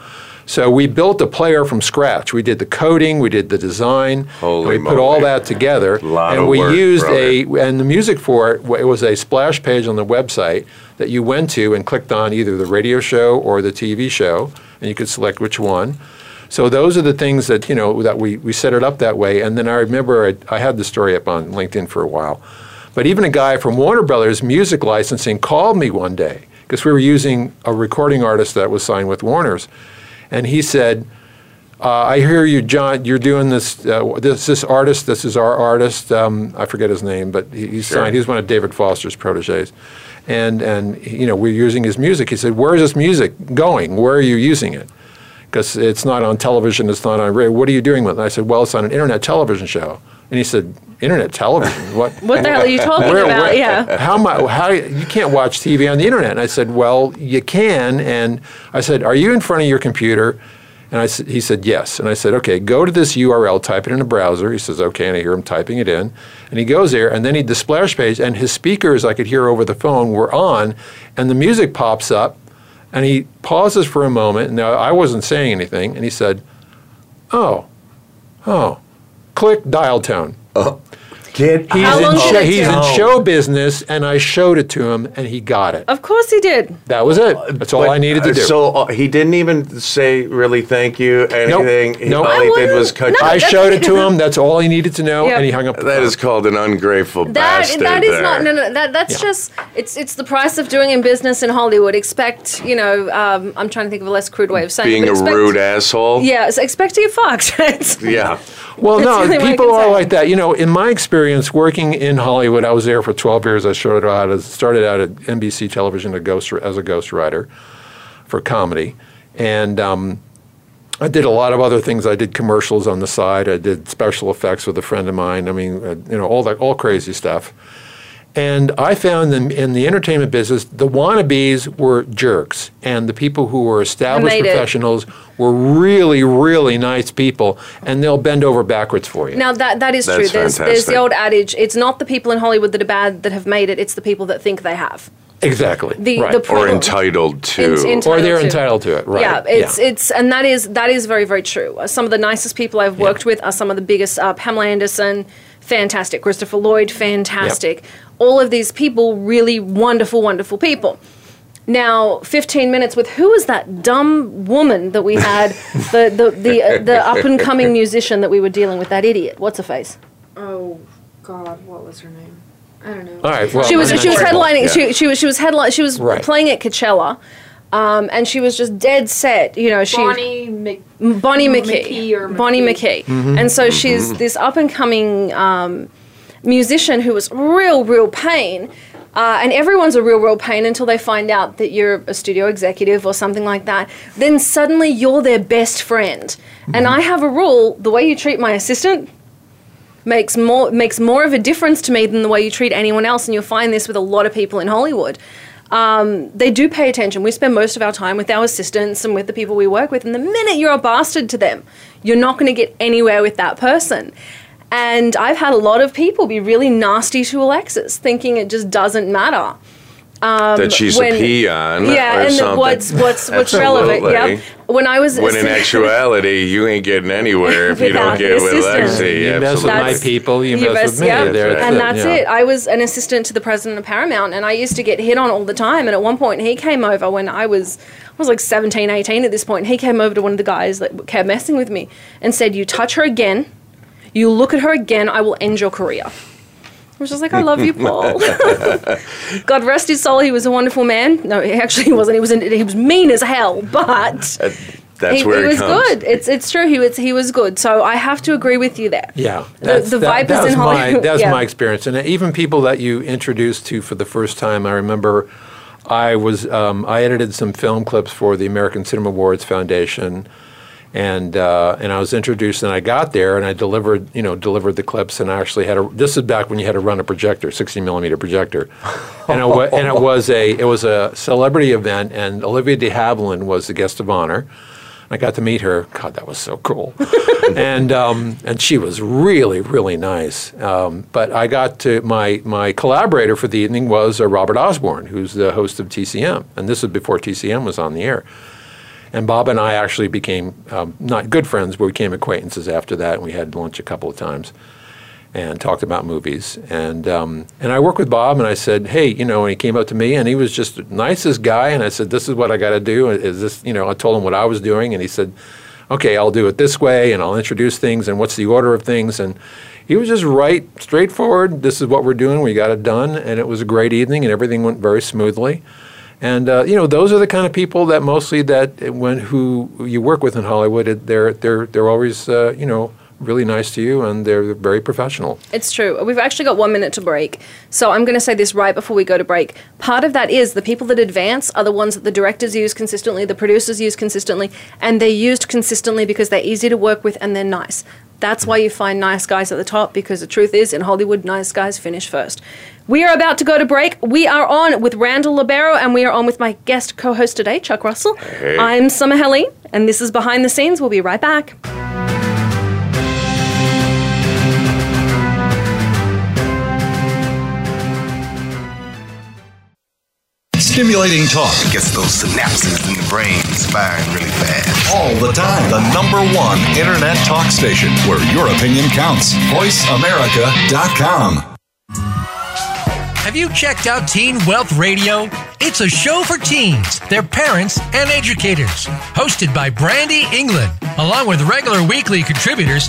[SPEAKER 9] So we built a player from scratch. We did the coding, we did the design,
[SPEAKER 4] Holy
[SPEAKER 9] we put all that together. And we
[SPEAKER 4] work,
[SPEAKER 9] used
[SPEAKER 4] brother.
[SPEAKER 9] a and the music for it it was a splash page on the website that you went to and clicked on either the radio show or the TV show, and you could select which one. So those are the things that you know that we, we set it up that way. And then I remember I, I had the story up on LinkedIn for a while, but even a guy from Warner Brothers Music Licensing called me one day because we were using a recording artist that was signed with Warner's, and he said. Uh, I hear you, John. You're doing this. Uh, this this artist. This is our artist. Um, I forget his name, but he, he's
[SPEAKER 4] Sure.
[SPEAKER 9] signed. He's one of David Foster's proteges, and and you know we're using his music. He said, "Where is this music going? Where are you using it? Because it's not on television. It's not on radio. What are you doing with it?" I said, "Well, it's on an internet television show." And he said, "Internet television? What?
[SPEAKER 3] What the hell are you talking
[SPEAKER 9] Where-
[SPEAKER 3] about?
[SPEAKER 9] where-
[SPEAKER 3] yeah.
[SPEAKER 9] How mu- How you can't watch TV on the internet? And I said, well, you can. And I said, are you in front of your computer? And I he said, yes. And I said, okay, go to this URL, type it in a browser. He says, okay. And I hear him typing it in. And he goes there, and then he the splash page, and his speakers I could hear over the phone were on, and the music pops up, and he pauses for a moment. Now I wasn't saying anything, and he said, oh, oh, click dial tone. Uh-huh.
[SPEAKER 10] Get
[SPEAKER 9] He's,
[SPEAKER 3] How
[SPEAKER 9] in,
[SPEAKER 3] long did
[SPEAKER 9] show, he's in show business, and I showed it to him, and he got it.
[SPEAKER 3] Of course he did.
[SPEAKER 9] That was it. That's all I needed to
[SPEAKER 4] Uh,
[SPEAKER 9] do.
[SPEAKER 4] So uh, he didn't even say really thank you, anything. He-
[SPEAKER 9] Nope.
[SPEAKER 4] All
[SPEAKER 9] I
[SPEAKER 4] he did was cut
[SPEAKER 3] no.
[SPEAKER 9] I
[SPEAKER 3] that's-
[SPEAKER 9] showed it to him. That's all he needed to know,
[SPEAKER 3] Yep.
[SPEAKER 9] and he hung up. The
[SPEAKER 4] That
[SPEAKER 9] phone.
[SPEAKER 4] is called an ungrateful
[SPEAKER 3] That
[SPEAKER 4] bastard.
[SPEAKER 3] that is
[SPEAKER 4] there.
[SPEAKER 3] not no no that that's
[SPEAKER 9] Yeah.
[SPEAKER 3] just it's it's the price of doing in business in Hollywood. Expect you know um, I'm trying to think of a less crude way of saying
[SPEAKER 4] being
[SPEAKER 3] it,
[SPEAKER 4] a
[SPEAKER 3] expect,
[SPEAKER 4] rude asshole.
[SPEAKER 3] Yeah, so expect to get fucked. Right?
[SPEAKER 4] Yeah.
[SPEAKER 9] Well,
[SPEAKER 3] That's
[SPEAKER 9] no,
[SPEAKER 3] really
[SPEAKER 9] people are like that. You know, in my experience working in Hollywood, I was there for 12 years. I started out started out at NBC Television a ghost, as a ghostwriter for comedy, and um, I did a lot of other things. I did commercials on the side. I did special effects with a friend of mine. I mean, uh, you know, all that, all crazy stuff. And I found them in the entertainment business, the wannabes were jerks, and the people who were established
[SPEAKER 3] made it.
[SPEAKER 9] professionals were really, really nice people, and they'll bend over backwards for you.
[SPEAKER 3] Now that that is
[SPEAKER 4] That's
[SPEAKER 3] true. There's there's the old adage: it's not the people in Hollywood that are bad that have made it; it's the people that think they have.
[SPEAKER 9] exactly.
[SPEAKER 3] The
[SPEAKER 9] right.
[SPEAKER 3] the
[SPEAKER 4] Or entitled to.
[SPEAKER 3] In-
[SPEAKER 9] or they're
[SPEAKER 3] to.
[SPEAKER 9] entitled to it. Right.
[SPEAKER 3] Yeah, it's it's and that is that is very very true. Uh, Some of the nicest people I've worked with are some of the biggest. Uh, Pamela Anderson, fantastic. Christopher Lloyd, fantastic. All of these people, really wonderful, wonderful people. Now, 15 minutes with who was that dumb woman that we had, the the the, uh, the up and coming musician that we were dealing with, that idiot. What's her face?
[SPEAKER 5] Oh God, what was her name? I don't know.
[SPEAKER 9] All right. Well,
[SPEAKER 3] she was she was headlining.
[SPEAKER 4] Yeah.
[SPEAKER 3] She, she was she was headline. She was
[SPEAKER 9] Right.
[SPEAKER 3] playing at Coachella, um, and she was just dead set. You know, she
[SPEAKER 5] Bonnie Mc-
[SPEAKER 3] Bonnie McKee,
[SPEAKER 5] McKee or
[SPEAKER 3] Bonnie
[SPEAKER 5] McKee.
[SPEAKER 3] McKee, and so she's this up and coming um, musician who was real, real pain. Uh, and everyone's a real, real pain until they find out that you're a studio executive or something like that. Then suddenly you're their best friend. And I have a rule: the way you treat my assistant makes more makes more of a difference to me than the way you treat anyone else. And you'll find this with a lot of people in Hollywood. Um, they do pay attention. We spend most of our time with our assistants and with the people we work with. And the minute you're a bastard to them, you're not going to get anywhere with that person. And I've had a lot of people be really nasty to Alexis, thinking it just doesn't matter.
[SPEAKER 4] Um, that she's
[SPEAKER 3] when-
[SPEAKER 4] a peon
[SPEAKER 3] Yeah,
[SPEAKER 4] or
[SPEAKER 3] and
[SPEAKER 4] something.
[SPEAKER 3] what's what's what's relevant?
[SPEAKER 4] Absolutely.
[SPEAKER 3] Yeah, when I was
[SPEAKER 4] When in actuality, you ain't getting anywhere if you don't get with
[SPEAKER 3] assistant.
[SPEAKER 4] Lexi.
[SPEAKER 9] You mess with my people, you,
[SPEAKER 3] You
[SPEAKER 9] mess
[SPEAKER 3] best-
[SPEAKER 9] with me.
[SPEAKER 3] yeah.
[SPEAKER 9] There,
[SPEAKER 3] and that's
[SPEAKER 9] yeah.
[SPEAKER 3] it. I was an assistant to the president of Paramount, and I used to get hit on all the time. And at one point, he came over when I was, I was like 17, 18 at this point. He came over to one of the guys that kept messing with me and said, "You touch her again, you look at her again, I will end your career." I was just like, I love you, Paul. God rest his soul. He was a wonderful man. No, he actually he wasn't. He was he was mean as hell, but
[SPEAKER 4] That's where
[SPEAKER 3] he,
[SPEAKER 4] where
[SPEAKER 3] he
[SPEAKER 4] it
[SPEAKER 3] was
[SPEAKER 4] comes.
[SPEAKER 3] good. It's it's true. He was he was good. So I have to agree with you there.
[SPEAKER 9] Yeah,
[SPEAKER 3] The-
[SPEAKER 9] that's-
[SPEAKER 3] the
[SPEAKER 9] that,
[SPEAKER 3] vipers
[SPEAKER 9] that was
[SPEAKER 3] in
[SPEAKER 9] my
[SPEAKER 3] Hollywood-
[SPEAKER 9] that was
[SPEAKER 3] yeah.
[SPEAKER 9] my experience, and even people that you introduced to for the first time. I remember, I was um, I edited some film clips for the American Cinema Awards Foundation, and uh, and I was introduced, and I got there, and I delivered you know delivered the clips, and I actually had a. This is back when you had to run a projector, sixty millimeter projector, and it, and it was a it was a celebrity event, and Olivia de Havilland was the guest of honor. I got to meet her. God, that was so cool. and um, and she was really really nice. Um, but I got to my my collaborator for the evening was uh, Robert Osborne, who's the host of TCM, and this was before TCM was on the air. And Bob and I actually became um, not good friends, but we became acquaintances after that. And we had lunch a couple of times and talked about movies. And um, and I worked with Bob, and I said, hey, you know, and he came up to me, and he was just the nicest guy. And I said, this is what I got to do. Is this, you know, I told him what I was doing, and he said, okay, I'll do it this way, and I'll introduce things, and what's the order of things, and he was just right, straightforward. This is what we're doing. We got it done, and it was a great evening, and everything went very smoothly. And uh, you know, those are the kind of people that mostly that when who you work with in Hollywood, they're they're they're always uh, you know really nice to you, and they're very professional.
[SPEAKER 3] It's true. We've actually got one minute to break. So I'm going to say this right before we go to break. Part of that is the people that advance are the ones that the directors use consistently, the producers use consistently, and they're used consistently because they're easy to work with and they're nice. That's why you find nice guys at the top because the truth is, in Hollywood, nice guys finish first. We are about to go to break. We are on with Randall Libero and we are on with my guest co host today, Chuck Russell.
[SPEAKER 4] Hey.
[SPEAKER 3] I'm Summer Helene, and this is Behind the Scenes. We'll be right back.
[SPEAKER 6] Stimulating talk
[SPEAKER 10] Gets those synapses in the brain firing really fast.
[SPEAKER 6] all the time. The number one internet talk station where your opinion counts. VoiceAmerica.com.
[SPEAKER 2] Have you checked out Teen Wealth Radio? It's a show for teens, their parents, and educators. Hosted by Brandy England. Along with regular weekly contributors,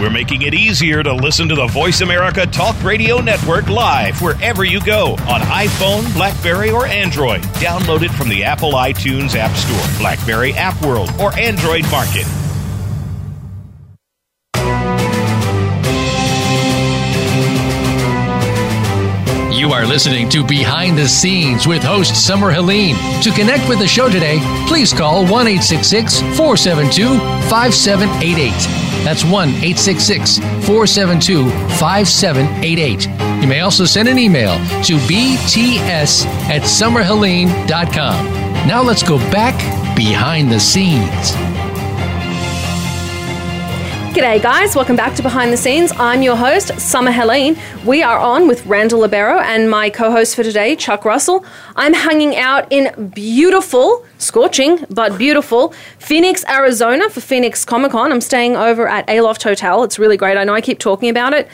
[SPEAKER 7] We're making it easier to listen to the Voice America Talk Radio Network live wherever you go on iPhone, Blackberry, or Android. Download it from the Apple iTunes App Store, Blackberry App World, or Android Market.
[SPEAKER 2] You are listening to Behind the Scenes with host Summer Helene. To connect with the show today, please call 1 472 5788. That's 1 866 472 5788. You may also send an email to bts at summerhelene.com. Now let's go back behind the scenes.
[SPEAKER 3] G'day, guys. Welcome back to Behind the Scenes. I'm your host, Summer Helene. We are on with Randall Libero and my co host for today, Chuck Russell. I'm hanging out in beautiful, scorching, but beautiful Phoenix, Arizona for Phoenix Comic Con. I'm staying over at Aloft Hotel. It's really great. I know I keep talking about it.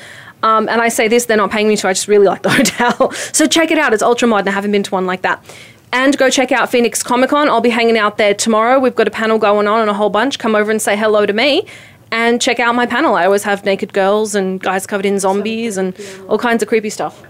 [SPEAKER 3] Um, and I say this, they're not paying me to. I just really like the hotel. so check it out. It's ultra modern. I haven't been to one like that. And go check out Phoenix Comic Con. I'll be hanging out there tomorrow. We've got a panel going on and a whole bunch. Come over and say hello to me and check out my panel. I always have naked girls and guys covered in zombies and all kinds of creepy stuff.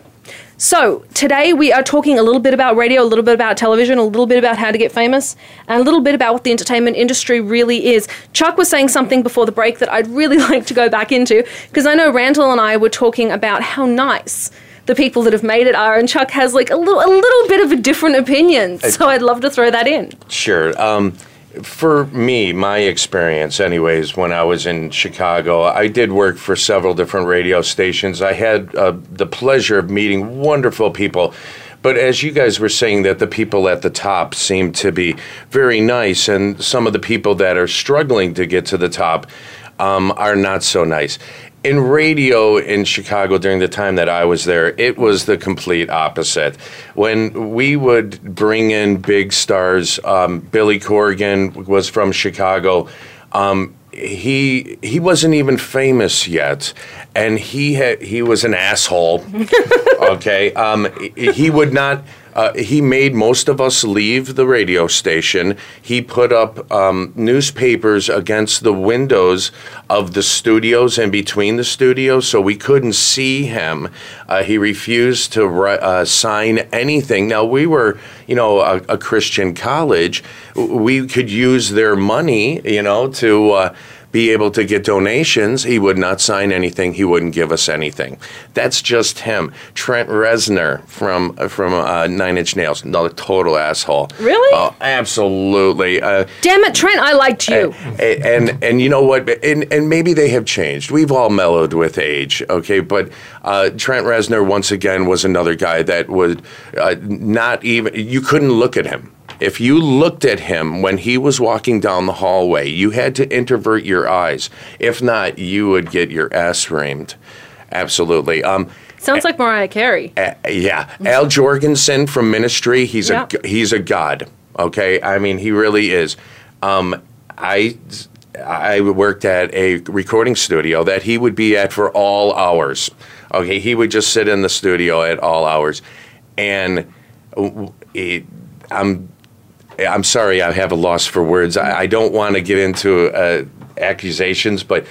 [SPEAKER 3] So, today we are talking a little bit about radio, a little bit about television, a little bit about how to get famous, and a little bit about what the entertainment industry really is. Chuck was saying something before the break that I'd really like to go back into because I know Randall and I were talking about how nice the people that have made it are, and Chuck has like a little, a little bit of a different opinion. So, I'd love to throw that in.
[SPEAKER 4] Sure. Um, for me, my experience, anyways, when I was in Chicago, I did work for several different radio stations. I had uh, the pleasure of meeting wonderful people. But as you guys were saying, that the people at the top seem to be very nice, and some of the people that are struggling to get to the top um, are not so nice in radio in Chicago during the time that I was there, it was the complete opposite. When we would bring in big stars, um, Billy Corgan was from Chicago. Um, he he wasn't even famous yet, and he he was an asshole. okay, um, he would not. Uh, he made most of us leave the radio station. He put up um, newspapers against the windows of the studios and between the studios so we couldn't see him. Uh, he refused to uh, sign anything. Now, we were, you know, a, a, Christian college. We could use their money, you know, to uh, be able to get donations. He would not sign anything. He wouldn't give us anything. That's just him. Trent Reznor from from uh, Nine Inch Nails, another total asshole.
[SPEAKER 3] Really?
[SPEAKER 4] Oh, absolutely. Uh,
[SPEAKER 3] Damn it, Trent! I liked you.
[SPEAKER 4] And, and and you know what? And and maybe they have changed. We've all mellowed with age, okay? But uh, Trent Reznor once again was another guy that would uh, not even. You couldn't look at him if you looked at him when he was walking down the hallway, you had to introvert your eyes. If not, you would get your ass reamed. Absolutely. Um,
[SPEAKER 3] Sounds like Mariah Carey.
[SPEAKER 4] Uh, yeah, Al Jourgensen from Ministry. He's a he's a god. Okay, I mean he really is. Um, I I worked at a recording studio that he would be at for all hours. Okay, he would just sit in the studio at all hours, and it, I'm I'm sorry, I have a loss for words. I, I don't want to get into uh, accusations, but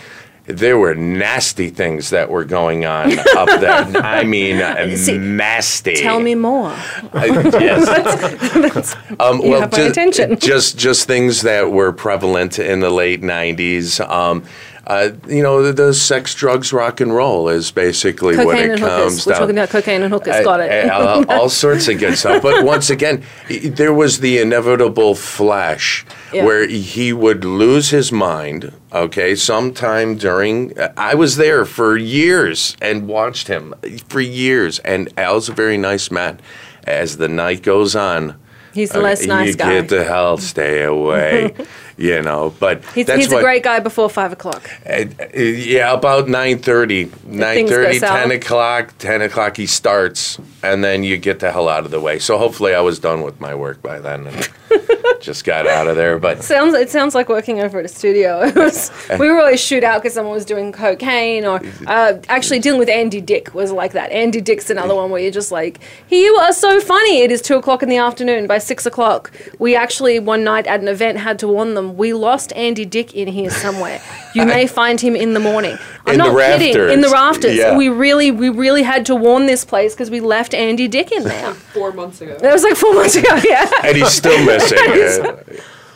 [SPEAKER 4] there were nasty things that were going on up there. I mean, uh, See, nasty.
[SPEAKER 3] Tell me more.
[SPEAKER 4] Uh, yes. that's, that's,
[SPEAKER 3] um, well, have just, attention.
[SPEAKER 4] Just, just things that were prevalent in the late '90s. Um, uh, you know, the, the, sex, drugs, rock and roll is basically
[SPEAKER 3] cocaine
[SPEAKER 4] what it
[SPEAKER 3] and
[SPEAKER 4] comes
[SPEAKER 3] hookers.
[SPEAKER 4] down.
[SPEAKER 3] We're talking about cocaine and hookers. Uh, Got it.
[SPEAKER 4] Uh, all, all, sorts of good stuff. But once again, there was the inevitable flash yeah. where he would lose his mind. Okay, sometime during, uh, I was there for years and watched him for years. And Al's a very nice man. As the night goes on,
[SPEAKER 3] He's the less nice
[SPEAKER 4] you
[SPEAKER 3] guy.
[SPEAKER 4] get the hell stay away. you know, but
[SPEAKER 3] he's, he's
[SPEAKER 4] what,
[SPEAKER 3] a great guy before five o'clock.
[SPEAKER 4] Uh, uh, yeah, about 9.30, 9.30, 10 o'clock, 10 o'clock he starts, and then you get the hell out of the way. So hopefully I was done with my work by then. And, just got out of there. But
[SPEAKER 3] sounds it sounds like working over at a studio. It was we were always shoot out because someone was doing cocaine or uh, actually dealing with Andy Dick was like that. Andy Dick's another one where you're just like, you are so funny. It is two o'clock in the afternoon. By six o'clock, we actually one night at an event had to warn them we lost Andy Dick in here somewhere. You may find him in the morning. I'm
[SPEAKER 4] in
[SPEAKER 3] not
[SPEAKER 4] kidding.
[SPEAKER 3] Rafters. In the rafters. Yeah. We really we really had to warn this place because we left Andy Dick in there.
[SPEAKER 5] four months ago.
[SPEAKER 3] That was like four months ago. Yeah.
[SPEAKER 4] And he's still missing.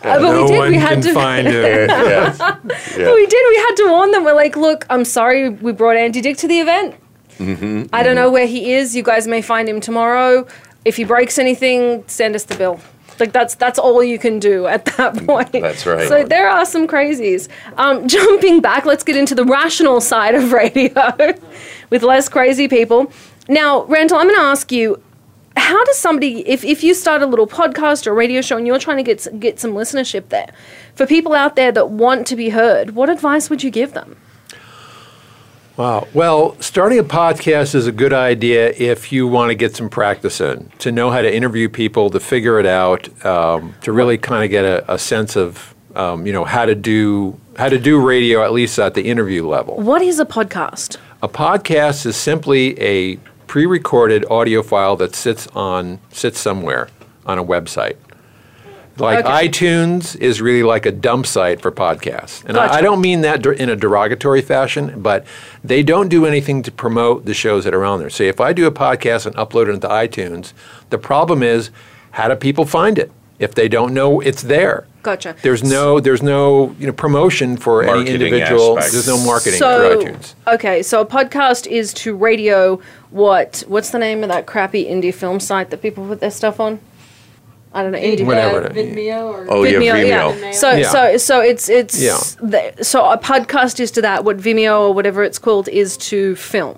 [SPEAKER 3] Uh, but
[SPEAKER 9] no
[SPEAKER 3] we did.
[SPEAKER 9] one
[SPEAKER 3] we had
[SPEAKER 9] can
[SPEAKER 3] to
[SPEAKER 9] find him.
[SPEAKER 4] yeah.
[SPEAKER 3] But we did. We had to warn them. We're like, look, I'm sorry. We brought Andy Dick to the event.
[SPEAKER 4] Mm-hmm,
[SPEAKER 3] I don't know where he is. You guys may find him tomorrow. If he breaks anything, send us the bill. Like that's that's all you can do at that point.
[SPEAKER 4] That's right.
[SPEAKER 3] So there are some crazies. Um, jumping back, let's get into the rational side of radio with less crazy people. Now, Randall, I'm going to ask you how does somebody if, if you start a little podcast or radio show and you're trying to get get some listenership there for people out there that want to be heard what advice would you give them
[SPEAKER 9] Wow. Well, starting a podcast is a good idea if you want to get some practice in, to know how to interview people, to figure it out, um, to really kind of get a, a sense of, um, you know, how to do how to do radio at least at the interview level.
[SPEAKER 3] What is a podcast?
[SPEAKER 9] A podcast is simply a pre-recorded audio file that sits on sits somewhere on a website. Like
[SPEAKER 3] Okay.
[SPEAKER 9] iTunes is really like a dump site for podcasts. And
[SPEAKER 3] Gotcha.
[SPEAKER 9] I, I don't mean that der- in a derogatory fashion, but they don't do anything to promote the shows that are on there. So if I do a podcast and upload it into iTunes, the problem is how do people find it if they don't know it's there?
[SPEAKER 3] Gotcha.
[SPEAKER 9] There's no there's no you know promotion for any individual.
[SPEAKER 4] aspect.
[SPEAKER 9] There's no marketing
[SPEAKER 3] so,
[SPEAKER 9] for iTunes.
[SPEAKER 3] Okay, so a podcast is to radio what what's the name of that crappy indie film site that people put their stuff on? I don't know. Indie
[SPEAKER 9] Whatever
[SPEAKER 3] uh.
[SPEAKER 5] Vimeo or
[SPEAKER 4] Oh, yeah,
[SPEAKER 3] Vimeo,
[SPEAKER 4] Vimeo.
[SPEAKER 3] So
[SPEAKER 9] Yeah.
[SPEAKER 3] so so it's it's
[SPEAKER 9] Yeah.
[SPEAKER 3] the, so a podcast is to that what Vimeo or whatever it's called is to film.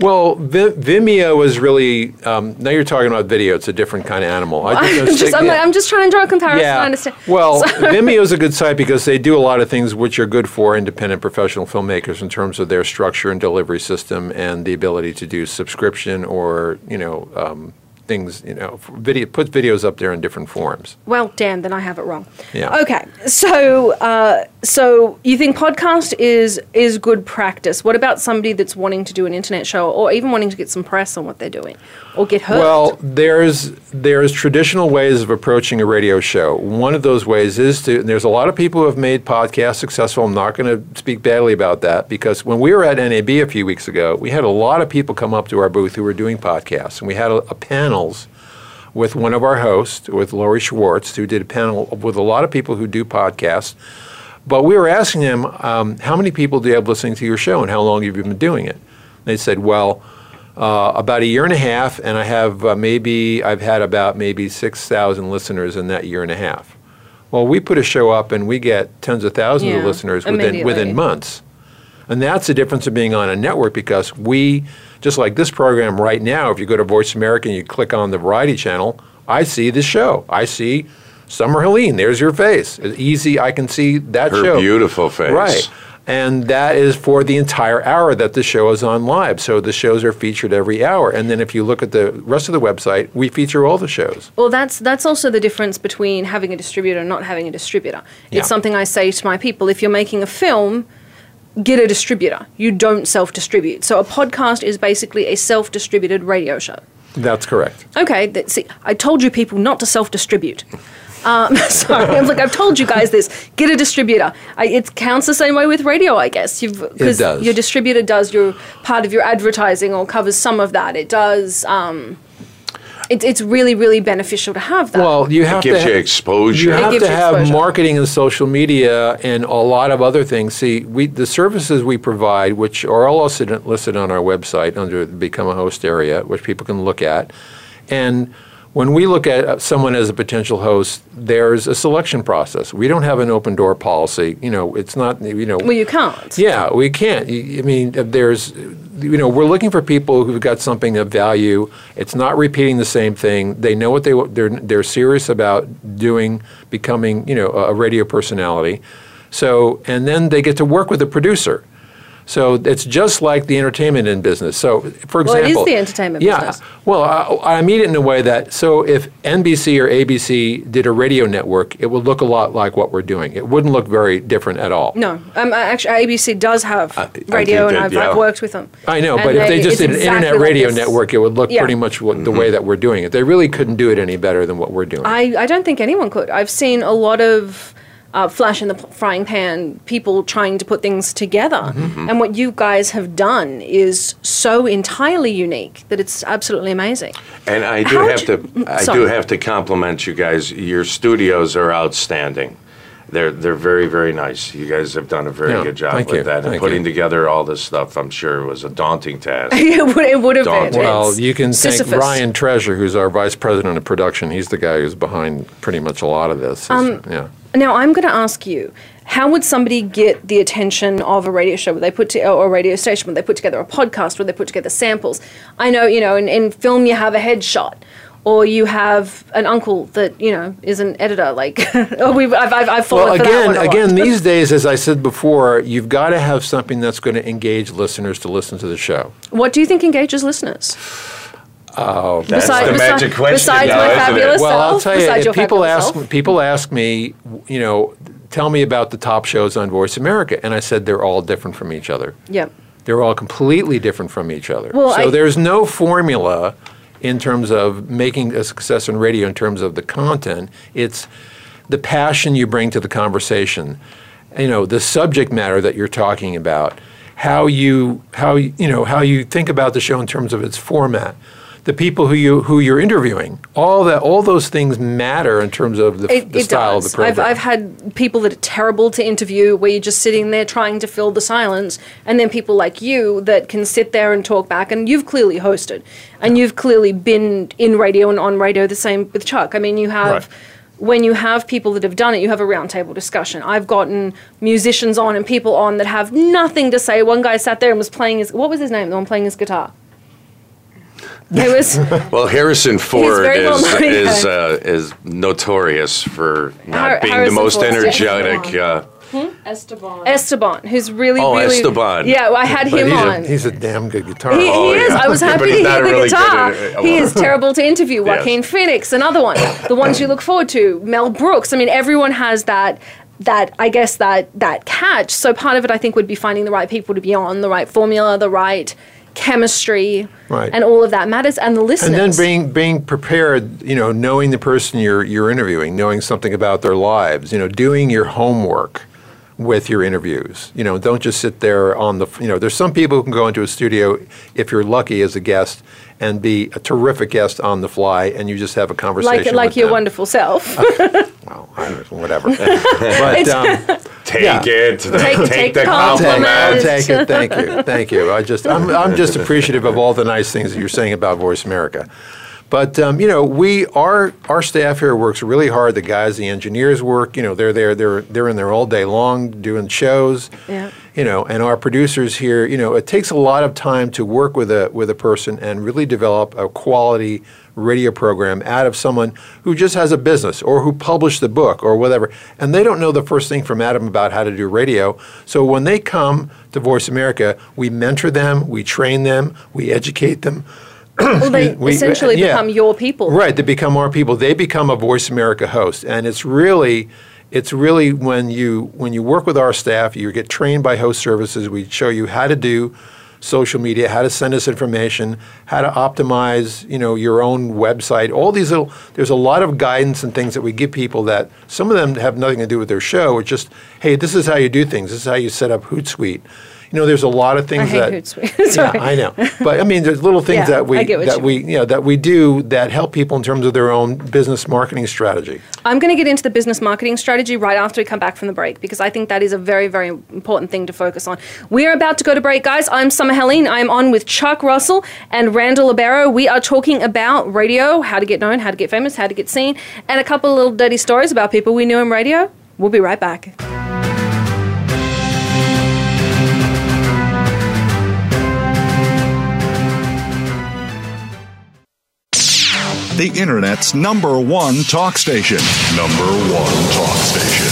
[SPEAKER 9] Well, Vi- Vimeo is really um, now you're talking about video. It's a different kind of animal. I
[SPEAKER 3] I'm
[SPEAKER 9] think
[SPEAKER 3] just I'm,
[SPEAKER 9] yeah.
[SPEAKER 3] I'm just trying to draw a comparison. I understand.
[SPEAKER 9] Well,
[SPEAKER 3] So-
[SPEAKER 9] Vimeo is a good site because they do a lot of things which are good for independent professional filmmakers in terms of their structure and delivery system and the ability to do subscription or you know um, things. You know, video put videos up there in different forms.
[SPEAKER 3] Well, damn, then I have it wrong.
[SPEAKER 9] Yeah.
[SPEAKER 3] Okay, so uh, so you think podcast is is good practice? What about somebody that's wanting to do an internet show, or even wanting to get some press on what they're doing, or get heard?
[SPEAKER 9] Well, there's there's traditional ways of approaching a radio show. One of those ways is to. And there's a lot of people who have made podcasts successful. I'm not going to speak badly about that because when we were at NAB a few weeks ago, we had a lot of people come up to our booth who were doing podcasts, and we had a, a panels with one of our hosts, with Lori Schwartz, who did a panel with a lot of people who do podcasts. But we were asking them, um, how many people do you have listening to your show, and how long have you been doing it? They said, well uh, about a year and a half, and I have uh, maybe I've had about maybe six thousand listeners in that year and a half. Well, we put a show up, and we get tens of thousands of listeners within within months, and that's the difference of being on a network because we, just like this program right now, if you go to Voice America and you click on the variety channel, I see the show. I see Summer Helene. There's your face. It's easy. I can see that
[SPEAKER 4] Her
[SPEAKER 9] show.
[SPEAKER 4] Her beautiful face.
[SPEAKER 9] Right. And that is for the entire hour that the show is on live. So the shows are featured every hour. And then if you look at the rest of the website, we feature all the shows.
[SPEAKER 3] Well, that's that's also the difference between having a distributor and not having a distributor.
[SPEAKER 9] Yeah.
[SPEAKER 3] It's something I say to my people: if you're making a film, get a distributor. You don't self-distribute. So a podcast is basically a self-distributed radio show.
[SPEAKER 9] That's correct.
[SPEAKER 3] Okay, that, see, I told you people not to self-distribute. Um, sorry, I'm like I've told you guys this. Get a distributor. I, it counts the same way with radio, I guess. You've,
[SPEAKER 9] It does.
[SPEAKER 3] Your distributor does your part of your advertising or covers some of that. It does. Um, it, it's really, really beneficial to have that.
[SPEAKER 9] Well, you have
[SPEAKER 4] gives
[SPEAKER 9] to
[SPEAKER 4] you exposure.
[SPEAKER 9] You
[SPEAKER 4] It
[SPEAKER 9] have
[SPEAKER 3] gives
[SPEAKER 9] to
[SPEAKER 3] you
[SPEAKER 9] have
[SPEAKER 3] exposure.
[SPEAKER 9] marketing and social media and a lot of other things. See, we the services we provide, which are all listed, listed on our website under the Become a Host area, which people can look at, and when we look at uh, someone as a potential host, there's a selection process. We don't have an open door policy. You know, it's not. You know,
[SPEAKER 3] well, you can't.
[SPEAKER 9] yeah, we can't. I mean, uh, there's, you know, we're looking for people who've got something of value. It's not repeating the same thing. They know what they they're they're serious about doing, becoming, you know, a a radio personality. So, and then they get to work with a producer. So it's just like the entertainment in business. So, for
[SPEAKER 3] Well, it is the entertainment
[SPEAKER 9] yeah,
[SPEAKER 3] business.
[SPEAKER 9] well, I, I mean it in a way that so if NBC or ABC did a radio network, it would look a lot like what we're doing. It wouldn't look very different at all.
[SPEAKER 3] No, um, actually, ABC does have
[SPEAKER 9] I
[SPEAKER 3] radio, and
[SPEAKER 9] that-
[SPEAKER 3] I've,
[SPEAKER 9] yeah.
[SPEAKER 3] I've worked with them.
[SPEAKER 9] I know,
[SPEAKER 3] And
[SPEAKER 9] but if they just did an
[SPEAKER 3] exactly
[SPEAKER 9] internet radio
[SPEAKER 3] this.
[SPEAKER 9] network, it would look
[SPEAKER 3] Yeah.
[SPEAKER 9] pretty much what, the way that we're doing it. They really couldn't do it any better than what we're doing.
[SPEAKER 3] I, I don't think anyone could. I've seen a lot of uh, flash in the frying pan people trying to put things together.
[SPEAKER 9] Mm-hmm.
[SPEAKER 3] And what you guys have done is so entirely unique that it's absolutely amazing.
[SPEAKER 4] And I do
[SPEAKER 3] How'd
[SPEAKER 4] have
[SPEAKER 3] you-
[SPEAKER 4] to, I
[SPEAKER 3] Sorry.
[SPEAKER 4] do have to compliment you guys. Your studios are outstanding. They're they're very very nice. You guys have done a very
[SPEAKER 9] Yeah,
[SPEAKER 4] good job with
[SPEAKER 9] you,
[SPEAKER 4] that. And
[SPEAKER 9] thank
[SPEAKER 4] putting
[SPEAKER 9] you.
[SPEAKER 4] together all this stuff, I'm sure was a daunting task.
[SPEAKER 3] it would, it would have been.
[SPEAKER 9] Well,
[SPEAKER 3] It's
[SPEAKER 9] you can thank Ryan Treasure, who's our vice president of production. He's the guy who's behind pretty much a lot of this.
[SPEAKER 3] Um,
[SPEAKER 9] yeah.
[SPEAKER 3] Now, I'm going to ask you, how would somebody get the attention of a radio show? Would they put to, or a radio station? Would they put together a podcast? Would they put together samples? I know, you know, in, in film you have a headshot. or you have an uncle that you know is an editor. Like, oh, we've I've, I've, I've fallen
[SPEAKER 9] Well,
[SPEAKER 3] for that
[SPEAKER 9] again,
[SPEAKER 3] one a lot.
[SPEAKER 9] again, these days, as I said before, you've got to have something that's going to engage listeners to listen to the show.
[SPEAKER 3] what do you think engages listeners?
[SPEAKER 9] Oh,
[SPEAKER 3] That's Besides- the magic besi- question besides now, my isn't it? fabulous
[SPEAKER 9] well, I'll tell you, if people ask
[SPEAKER 3] self.
[SPEAKER 9] people ask me, you know, tell me about the top shows on Voice America, and I said they're all different from each other.
[SPEAKER 3] Yep.
[SPEAKER 9] They're all completely different from each other.
[SPEAKER 3] Well,
[SPEAKER 9] so
[SPEAKER 3] I-
[SPEAKER 9] there's no formula in terms of making a success in radio in terms of the content. It's the passion you bring to the conversation. You know, the subject matter that you're talking about, how you how you you know how you think about the show in terms of its format. The people who you who you're interviewing, all that, all those things matter in terms of the,
[SPEAKER 3] It,
[SPEAKER 9] the
[SPEAKER 3] it
[SPEAKER 9] style
[SPEAKER 3] does.
[SPEAKER 9] of the program.
[SPEAKER 3] I've, I've had people that are terrible to interview where you're just sitting there trying to fill the silence, and then people like you that can sit there and talk back. And you've clearly hosted, and you've clearly been in radio and on radio. The same with Chuck. I mean, you have.
[SPEAKER 9] Right.
[SPEAKER 3] When you have people that have done it, you have a roundtable discussion. I've gotten musicians on and people on that have nothing to say. One guy sat there and was playing his what was his name? The one playing his guitar. It was
[SPEAKER 4] Well, Harrison Ford
[SPEAKER 3] very well
[SPEAKER 4] is is uh, is notorious for not
[SPEAKER 3] Har-
[SPEAKER 4] being
[SPEAKER 3] Harrison
[SPEAKER 4] the most
[SPEAKER 3] Ford's
[SPEAKER 4] energetic. Uh,
[SPEAKER 5] Esteban.
[SPEAKER 3] Esteban, who's really,
[SPEAKER 4] Oh,
[SPEAKER 3] really
[SPEAKER 4] Esteban.
[SPEAKER 3] Yeah, well, I had
[SPEAKER 9] but
[SPEAKER 3] him
[SPEAKER 9] he's
[SPEAKER 3] on.
[SPEAKER 9] A, he's a damn good guitar.
[SPEAKER 3] He, he
[SPEAKER 4] Oh,
[SPEAKER 3] is.
[SPEAKER 4] yeah.
[SPEAKER 3] I was happy
[SPEAKER 4] But
[SPEAKER 3] to
[SPEAKER 4] he's
[SPEAKER 3] hear
[SPEAKER 4] not
[SPEAKER 3] the
[SPEAKER 4] really good
[SPEAKER 3] guitar.
[SPEAKER 4] at it.
[SPEAKER 3] he is terrible to interview.
[SPEAKER 4] Yes.
[SPEAKER 3] Joaquin Phoenix, another one. The ones you look forward to. Mel Brooks. I mean, everyone has that. That I guess that that catch. So part of it, I think, would be finding the right people to be on, the right formula, the right chemistry,
[SPEAKER 9] Right.
[SPEAKER 3] and all of that matters. And the listeners.
[SPEAKER 9] And then being being prepared, you know, knowing the person you're you're interviewing, knowing something about their lives, you know, doing your homework with your interviews. You know, don't just sit there on the you know, there's some people who can go into a studio if you're lucky as a guest and be a terrific guest on the fly and you just have a conversation
[SPEAKER 3] like like
[SPEAKER 9] with
[SPEAKER 3] your
[SPEAKER 9] them.
[SPEAKER 3] wonderful self.
[SPEAKER 9] well, I don't know, whatever. but um,
[SPEAKER 4] take
[SPEAKER 9] Yeah.
[SPEAKER 4] it.
[SPEAKER 3] Take- take the
[SPEAKER 9] I'll
[SPEAKER 3] compliment.
[SPEAKER 9] take, I'll take it. Thank you. Thank you. I just, I'm, I'm just appreciative of all the nice things that you're saying about Voice America. But um, you know, we our our staff here works really hard. The guys, the engineers work. You know, they're there. They're they're in there all day long doing shows.
[SPEAKER 3] Yeah.
[SPEAKER 9] You know, and our producers here. You know, it takes a lot of time to work with a with a person and really develop a quality radio program out of someone who just has a business or who published the book or whatever, and they don't know the first thing from Adam about how to do radio. So when they come to Voice America, we mentor them, we train them, we educate them.
[SPEAKER 3] Well, they
[SPEAKER 9] We-
[SPEAKER 3] essentially
[SPEAKER 9] yeah.
[SPEAKER 3] become your people.
[SPEAKER 9] Right, they become our people. They become a Voice America host, and it's really, it's really when you when you work with our staff, you get trained by Host Services. We show you how to do social media, how to send us information, how to optimize, you know, your own website. All these little, there's a lot of guidance and things that we give people that some of them have nothing to do with their show. It's just, hey, this is how you do things. This is how you set up Hootsuite. You know, there's a lot of things
[SPEAKER 3] hate
[SPEAKER 9] that yeah, I know, but I mean, there's little things
[SPEAKER 3] Yeah,
[SPEAKER 9] that we
[SPEAKER 3] I
[SPEAKER 9] that we you know that we do that help people in terms of their own business marketing strategy.
[SPEAKER 3] I'm going to get into the business marketing strategy right after we come back from the break because I think that is a very, very important thing to focus on. We are about to go to break, guys. I'm Summer Helene. I'm on with Chuck Russell and Randall Libero. We are talking about radio, how to get known, how to get famous, how to get seen, and a couple of little dirty stories about people we knew in radio. We'll be right back.
[SPEAKER 6] The Internet's number one talk station. Number one talk station.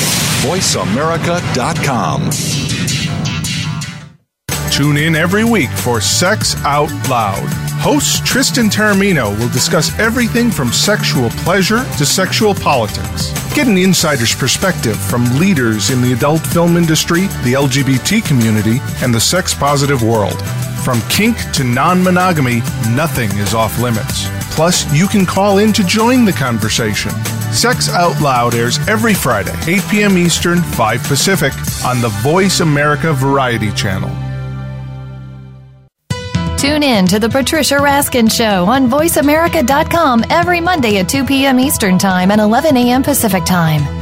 [SPEAKER 6] VoiceAmerica.com.
[SPEAKER 11] Tune in every week for Sex Out Loud. Host Tristan Taormino will discuss everything from sexual pleasure to sexual politics. Get an insider's perspective from leaders in the adult film industry, the LGBT community, and the sex positive world. From kink to non monogamy, nothing is off limits. Plus, you can call in to join the conversation. Sex Out Loud airs every Friday, 8 p.m. Eastern, 5 Pacific, on the Voice America Variety Channel.
[SPEAKER 12] Tune in to the Patricia Raskin Show on VoiceAmerica.com every Monday at 2 p.m. Eastern Time and 11 a.m. Pacific Time.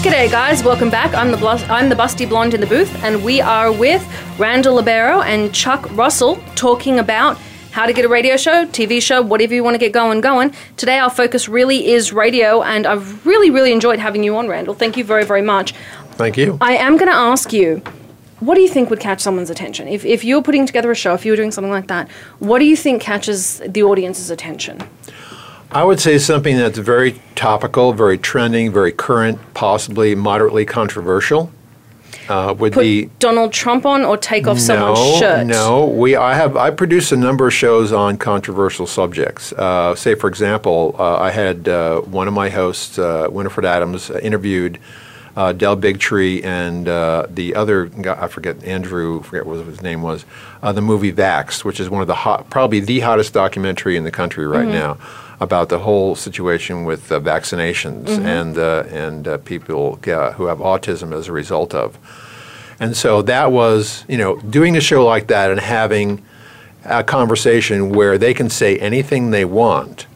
[SPEAKER 3] G'day, guys. Welcome back. I'm the I'm the busty blonde in the booth, and we are with Randall Libero and Chuck Russell talking about how to get a radio show, TV show, whatever you want to get going, going. Today, our focus really is radio, and I've really, really enjoyed having you on, Randall. Thank you very, very much.
[SPEAKER 9] Thank you.
[SPEAKER 3] I am going to ask you, what do you think would catch someone's attention? If, if you're putting together a show, if you were doing something like that, what do you think catches the audience's attention?
[SPEAKER 9] I would say something that's very topical, very trending, very current, possibly moderately controversial. Uh, would
[SPEAKER 3] Put
[SPEAKER 9] be
[SPEAKER 3] Donald Trump on or take off someone's
[SPEAKER 9] no,
[SPEAKER 3] shirt?
[SPEAKER 9] no. We I have I produce a number of shows on controversial subjects. Uh, say, for example, uh, I had uh, one of my hosts, uh, Winifred Adams, uh, interviewed uh, Del Bigtree and uh, the other guy, I forget Andrew, forget what his name was. Uh, the movie Vaxxed, which is one of the hot, probably the hottest documentary in the country right
[SPEAKER 13] Mhm.
[SPEAKER 9] now about the whole situation with uh, vaccinations
[SPEAKER 13] Mhm.
[SPEAKER 9] and uh, and uh, people uh, who have autism as a result of. And so that was, you know, doing a show like that and having a conversation where they can say anything they want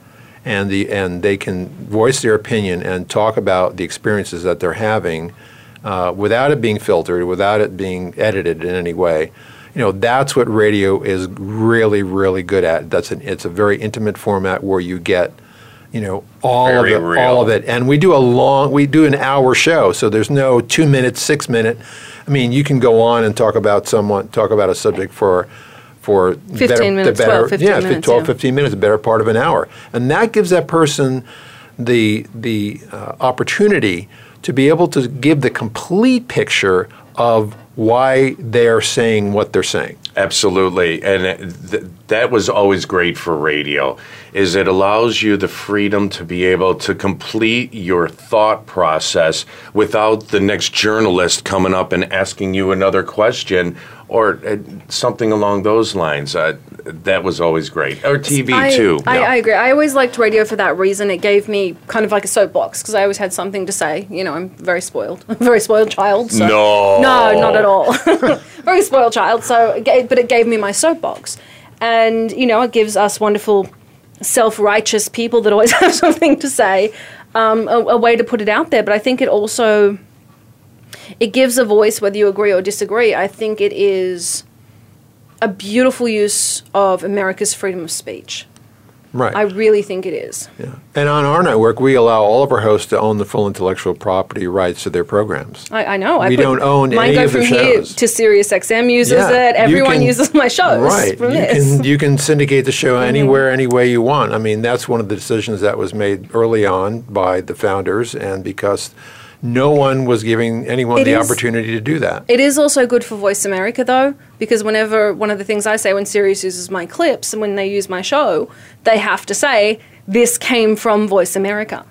[SPEAKER 9] and the and they can voice their opinion and talk about the experiences that they're having uh, without it being filtered, without it being edited in any way. You know, that's what radio is really, really good at. That's an, it's a very intimate format where you get, you know, all
[SPEAKER 4] Very
[SPEAKER 9] of it,
[SPEAKER 4] real.
[SPEAKER 9] all of it. And we do a long, we do an hour show, so there's no two minute, six minute. I mean, you can go on and talk about someone, talk about a subject for, for
[SPEAKER 3] 15
[SPEAKER 9] better,
[SPEAKER 3] minutes,
[SPEAKER 9] the better,
[SPEAKER 3] 12, 15
[SPEAKER 9] yeah,
[SPEAKER 3] minutes,
[SPEAKER 9] 12,
[SPEAKER 3] yeah.
[SPEAKER 9] 15 minutes, the better part of an hour, and that gives that person the the uh, opportunity to be able to give the complete picture of why they're saying what they're saying.
[SPEAKER 4] Absolutely, and th- that was always great for radio. Is it allows you the freedom to be able to complete your thought process without the next journalist coming up and asking you another question or uh, something along those lines. Uh, that was always great, or TV
[SPEAKER 3] I,
[SPEAKER 4] too.
[SPEAKER 3] I,
[SPEAKER 4] yeah.
[SPEAKER 3] I agree. I always liked radio for that reason. It gave me kind of like a soapbox because I always had something to say. You know, I'm very spoiled, a very spoiled child. So.
[SPEAKER 4] No.
[SPEAKER 3] no, not at all. very spoiled child. So, it but it gave me my soapbox, and you know, it gives us wonderful, self-righteous people that always have something to say, um, a, a way to put it out there. But I think it also it gives a voice whether you agree or disagree. I think it is a beautiful use of America's freedom of speech.
[SPEAKER 9] Right.
[SPEAKER 3] I really think it is. Yeah.
[SPEAKER 9] And on our network, we allow all of our hosts to own the full intellectual property rights to their programs.
[SPEAKER 3] I, I know. I
[SPEAKER 9] We
[SPEAKER 3] put-
[SPEAKER 9] don't own
[SPEAKER 3] mine
[SPEAKER 9] any
[SPEAKER 3] go
[SPEAKER 9] of the shows.
[SPEAKER 3] from here
[SPEAKER 9] shows.
[SPEAKER 3] to Sirius XM uses
[SPEAKER 9] Yeah,
[SPEAKER 3] it. Everyone
[SPEAKER 9] can-
[SPEAKER 3] uses my shows
[SPEAKER 9] Right.
[SPEAKER 3] from
[SPEAKER 9] you
[SPEAKER 3] this.
[SPEAKER 9] can you can syndicate the show
[SPEAKER 3] Mhm.
[SPEAKER 9] anywhere, any way you want. I mean, that's one of the decisions that was made early on by the founders, and because no one was giving anyone
[SPEAKER 3] It
[SPEAKER 9] the
[SPEAKER 3] is-
[SPEAKER 9] opportunity to do that.
[SPEAKER 3] It is also good for Voice America, though, because whenever one of the things I say when Sirius uses my clips and when they use my show, they have to say, this came from Voice America.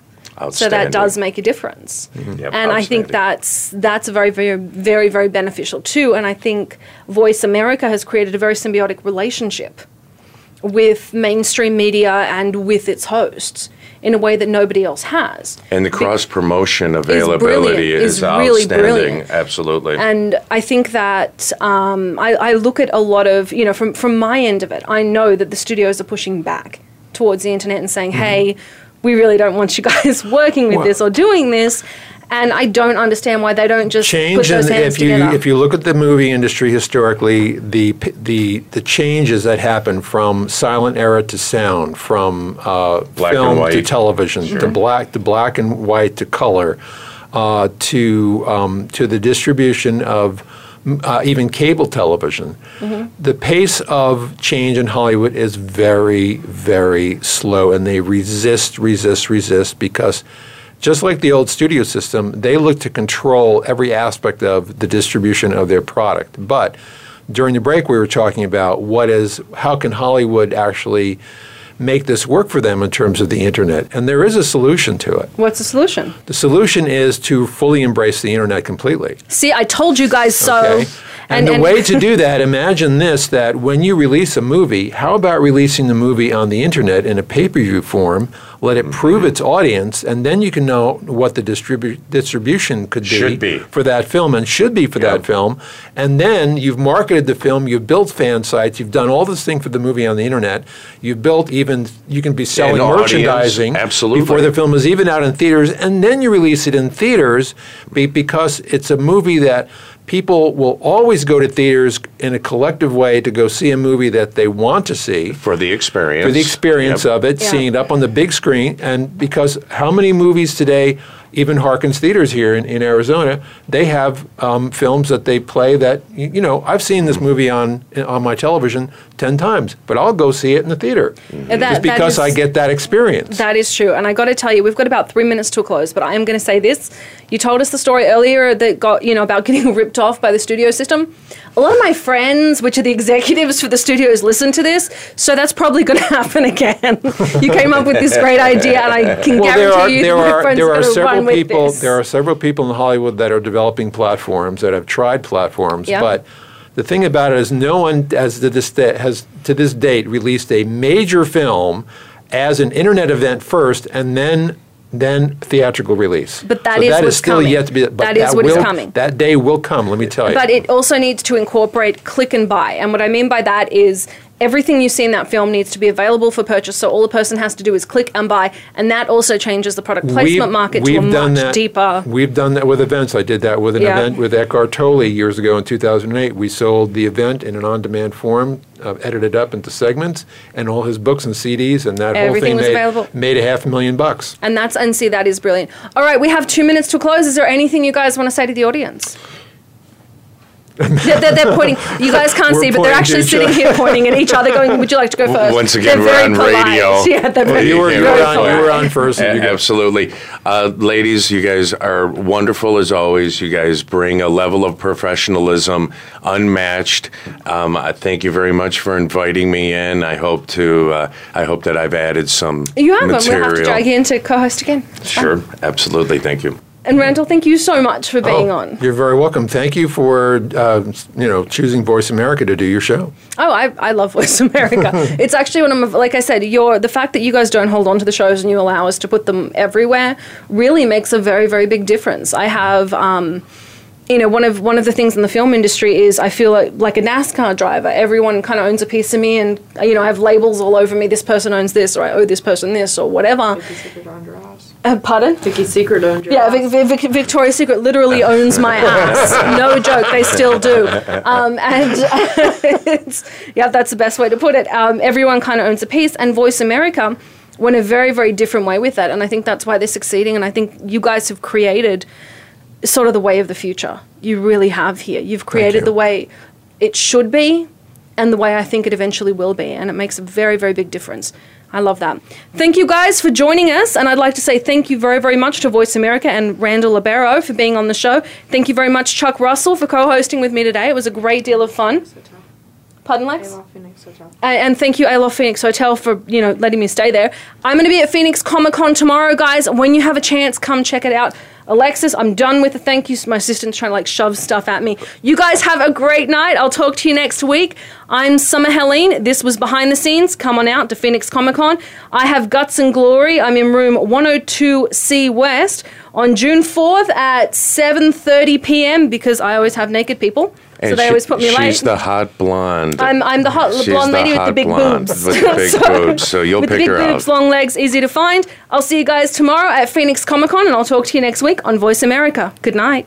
[SPEAKER 3] So that does make a difference. Mm-hmm.
[SPEAKER 4] Yep,
[SPEAKER 3] and I think that's that's very very very very beneficial too. And I think Voice America has created a very symbiotic relationship with mainstream media and with its hosts in a way that nobody else has.
[SPEAKER 4] And the cross promotion availability is,
[SPEAKER 3] is really
[SPEAKER 4] outstanding.
[SPEAKER 3] brilliant.
[SPEAKER 4] Absolutely.
[SPEAKER 3] And I think that um, I, I look at a lot of, you know, from, from my end of it, I know that the studios are pushing back towards the internet and saying, hey, we really don't want you guys working with
[SPEAKER 9] Well-
[SPEAKER 3] this or doing this. And I don't understand why they don't just put
[SPEAKER 9] change
[SPEAKER 3] those
[SPEAKER 9] and
[SPEAKER 3] hands
[SPEAKER 9] if you
[SPEAKER 3] together.
[SPEAKER 9] if you look at the movie industry historically the the the changes that happen from silent era to sound from uh,
[SPEAKER 4] Black and
[SPEAKER 9] film to
[SPEAKER 4] white.
[SPEAKER 9] television to black to black and white to color uh, to um, to the distribution of uh, even cable television
[SPEAKER 3] Mm-hmm.
[SPEAKER 9] the pace of change in Hollywood is very, very slow, and they resist, resist, resist because just like the old studio system, they look to control every aspect of the distribution of their product. But during the break, we were talking about what is, how can Hollywood actually make this work for them in terms of the internet? And there is a solution to it.
[SPEAKER 3] What's the solution?
[SPEAKER 9] The solution is to fully embrace the internet completely.
[SPEAKER 3] See, I told you guys so.
[SPEAKER 9] Okay. And, the way to do that, imagine this that when you release a movie, how about releasing the movie on the internet in a pay per view form, let it prove mm-hmm. its audience, and then you can know what the distribu- distribution could be,
[SPEAKER 4] be.
[SPEAKER 9] for that film and should be for that film. And then you've marketed the film, you've built fan sites, you've done all this thing for the movie on the internet, you've built even, you can be selling
[SPEAKER 4] audience,
[SPEAKER 9] merchandising
[SPEAKER 4] absolutely.
[SPEAKER 9] before the film is even out in theaters, and then you release it in theaters be, because it's a movie that people will always go to theaters in a collective way to go see a movie that they want to see
[SPEAKER 4] for the experience.
[SPEAKER 9] for the experience
[SPEAKER 4] Yep.
[SPEAKER 9] of it,
[SPEAKER 3] Yeah.
[SPEAKER 9] seeing it up on the big screen, and because how many movies today, even Harkins Theaters here in, in Arizona, they have um, films that they play that you, you know I've seen this movie on on my television ten times, but I'll go see it in the theater
[SPEAKER 3] And that-
[SPEAKER 9] just
[SPEAKER 3] that
[SPEAKER 9] because I get that experience.
[SPEAKER 3] That is true. And I got to tell you, we've got about three minutes to a close, but I am going to say this. You told us the story earlier that got, you know, about getting ripped off by the studio system. A lot of my friends, which are the executives for the studios, listen to this. So that's probably going to happen again. you came up with this great idea, and I can
[SPEAKER 9] well, there
[SPEAKER 3] guarantee
[SPEAKER 9] are
[SPEAKER 3] you
[SPEAKER 9] there are there
[SPEAKER 3] are
[SPEAKER 9] several people there are several people in Hollywood that are developing platforms that have tried platforms,
[SPEAKER 3] Yeah.
[SPEAKER 9] but the thing about it is no one has to this da- has to this date released a major film as an internet event first and then then theatrical release.
[SPEAKER 3] But that
[SPEAKER 9] so
[SPEAKER 3] is
[SPEAKER 9] that
[SPEAKER 3] what's
[SPEAKER 9] still
[SPEAKER 3] coming.
[SPEAKER 9] yet to be. But
[SPEAKER 3] That is what is
[SPEAKER 9] will,
[SPEAKER 3] coming.
[SPEAKER 9] That day will come. Let me tell you.
[SPEAKER 3] But it also needs to incorporate click and buy. And what I mean by that is everything you see in that film needs to be available for purchase. So all the person has to do is click and buy. And that also changes the product placement market to a
[SPEAKER 9] done
[SPEAKER 3] much
[SPEAKER 9] that,
[SPEAKER 3] deeper.
[SPEAKER 9] We've done that with events. I did that with an
[SPEAKER 3] Yeah.
[SPEAKER 9] event with Eckhart Tolle years ago in 2008. We sold the event in an on-demand form, uh, edited up into segments, and all his books and CDs, and that
[SPEAKER 3] Everything
[SPEAKER 9] whole
[SPEAKER 3] was
[SPEAKER 9] thing
[SPEAKER 3] available.
[SPEAKER 9] made, made a half a million bucks.
[SPEAKER 3] And that's and see that is brilliant. All right, we have two minutes to close. Is there anything you guys want to say to the audience? they're, they're, they're pointing. You guys can't
[SPEAKER 9] We're
[SPEAKER 3] see, but they're actually sitting here pointing at each other, going, "Would you like to go first?"
[SPEAKER 4] Once again,
[SPEAKER 3] They're
[SPEAKER 4] we're
[SPEAKER 3] very
[SPEAKER 4] on
[SPEAKER 3] polite.
[SPEAKER 4] radio.
[SPEAKER 3] Yeah, they're very,
[SPEAKER 9] You were- you
[SPEAKER 3] very
[SPEAKER 9] were on- you were on first.
[SPEAKER 4] A- Absolutely. Uh, ladies, you guys are wonderful as always. You guys bring a level of professionalism unmatched. Um, I thank you very much for inviting me in. I hope to. Uh, I hope that I've added some
[SPEAKER 3] You haven't.
[SPEAKER 4] material.
[SPEAKER 3] We'll have to drag you in to co-host again.
[SPEAKER 4] Sure, absolutely. Thank you.
[SPEAKER 3] And Randall, thank you so much for being
[SPEAKER 9] Oh,
[SPEAKER 3] on.
[SPEAKER 9] You're very welcome. Thank you for uh, you know choosing Voice America to do your show.
[SPEAKER 3] Oh, I, I love Voice America. it's actually one of my, like I said, your the fact that you guys don't hold on to the shows and you allow us to put them everywhere really makes a very very big difference. I have. Um, you know, one of one of the things in the film industry is I feel like, like a NASCAR driver. Everyone kind of owns a piece of me, and you know, I have labels all over me. This person owns this, or I owe this person this, or whatever. Uh, pardon?
[SPEAKER 5] Vicky's Secret owned your
[SPEAKER 3] Yeah,
[SPEAKER 5] house.
[SPEAKER 3] Vic, Vic, Victoria's Secret literally owns my ass. No joke, they still do. Um, and it's, yeah, that's the best way to put it. Um, everyone kind of owns a piece, and Voice America went a very, very different way with that. And I think that's why they're succeeding. And I think you guys have created sort of the way of the future. You really have here. You've created
[SPEAKER 9] you.
[SPEAKER 3] the way it should be and the way I think it eventually will be. And it makes a very, very big difference. I love that. Thank you guys for joining us. And I'd like to say thank you very, very much to Voice America and Randall Libero for being on the show. Thank you very much, Chuck Russell, for co hosting with me today. It was a great deal of fun. Pardon, Lex? And, and thank you, Aloft Phoenix Hotel, for you know letting me stay there. I'm going to be at Phoenix Comic Con tomorrow, guys. When you have a chance, come check it out. Alexis, I'm done with the thank yous. My assistant's trying to like shove stuff at me. You guys have a great night. I'll talk to you next week. I'm Summer Helene. This was Behind the Scenes. Come on out to Phoenix Comic Con. I have Guts and Glory. I'm in room 102C West on June 4th at 7:30 p.m. because I always have naked people. So they
[SPEAKER 4] she-
[SPEAKER 3] always put me late.
[SPEAKER 4] She's the hot blonde.
[SPEAKER 3] I'm, I'm the hot
[SPEAKER 4] She's
[SPEAKER 3] blonde
[SPEAKER 4] the
[SPEAKER 3] lady with the big
[SPEAKER 4] blonde
[SPEAKER 3] boobs.
[SPEAKER 4] with the big boobs, so you'll
[SPEAKER 3] with
[SPEAKER 4] pick
[SPEAKER 3] big
[SPEAKER 4] her
[SPEAKER 3] boobs,
[SPEAKER 4] out.
[SPEAKER 3] long legs, easy to find. I'll see you guys tomorrow at Phoenix Comic Con, and I'll talk to you next week on Voice America. Good night.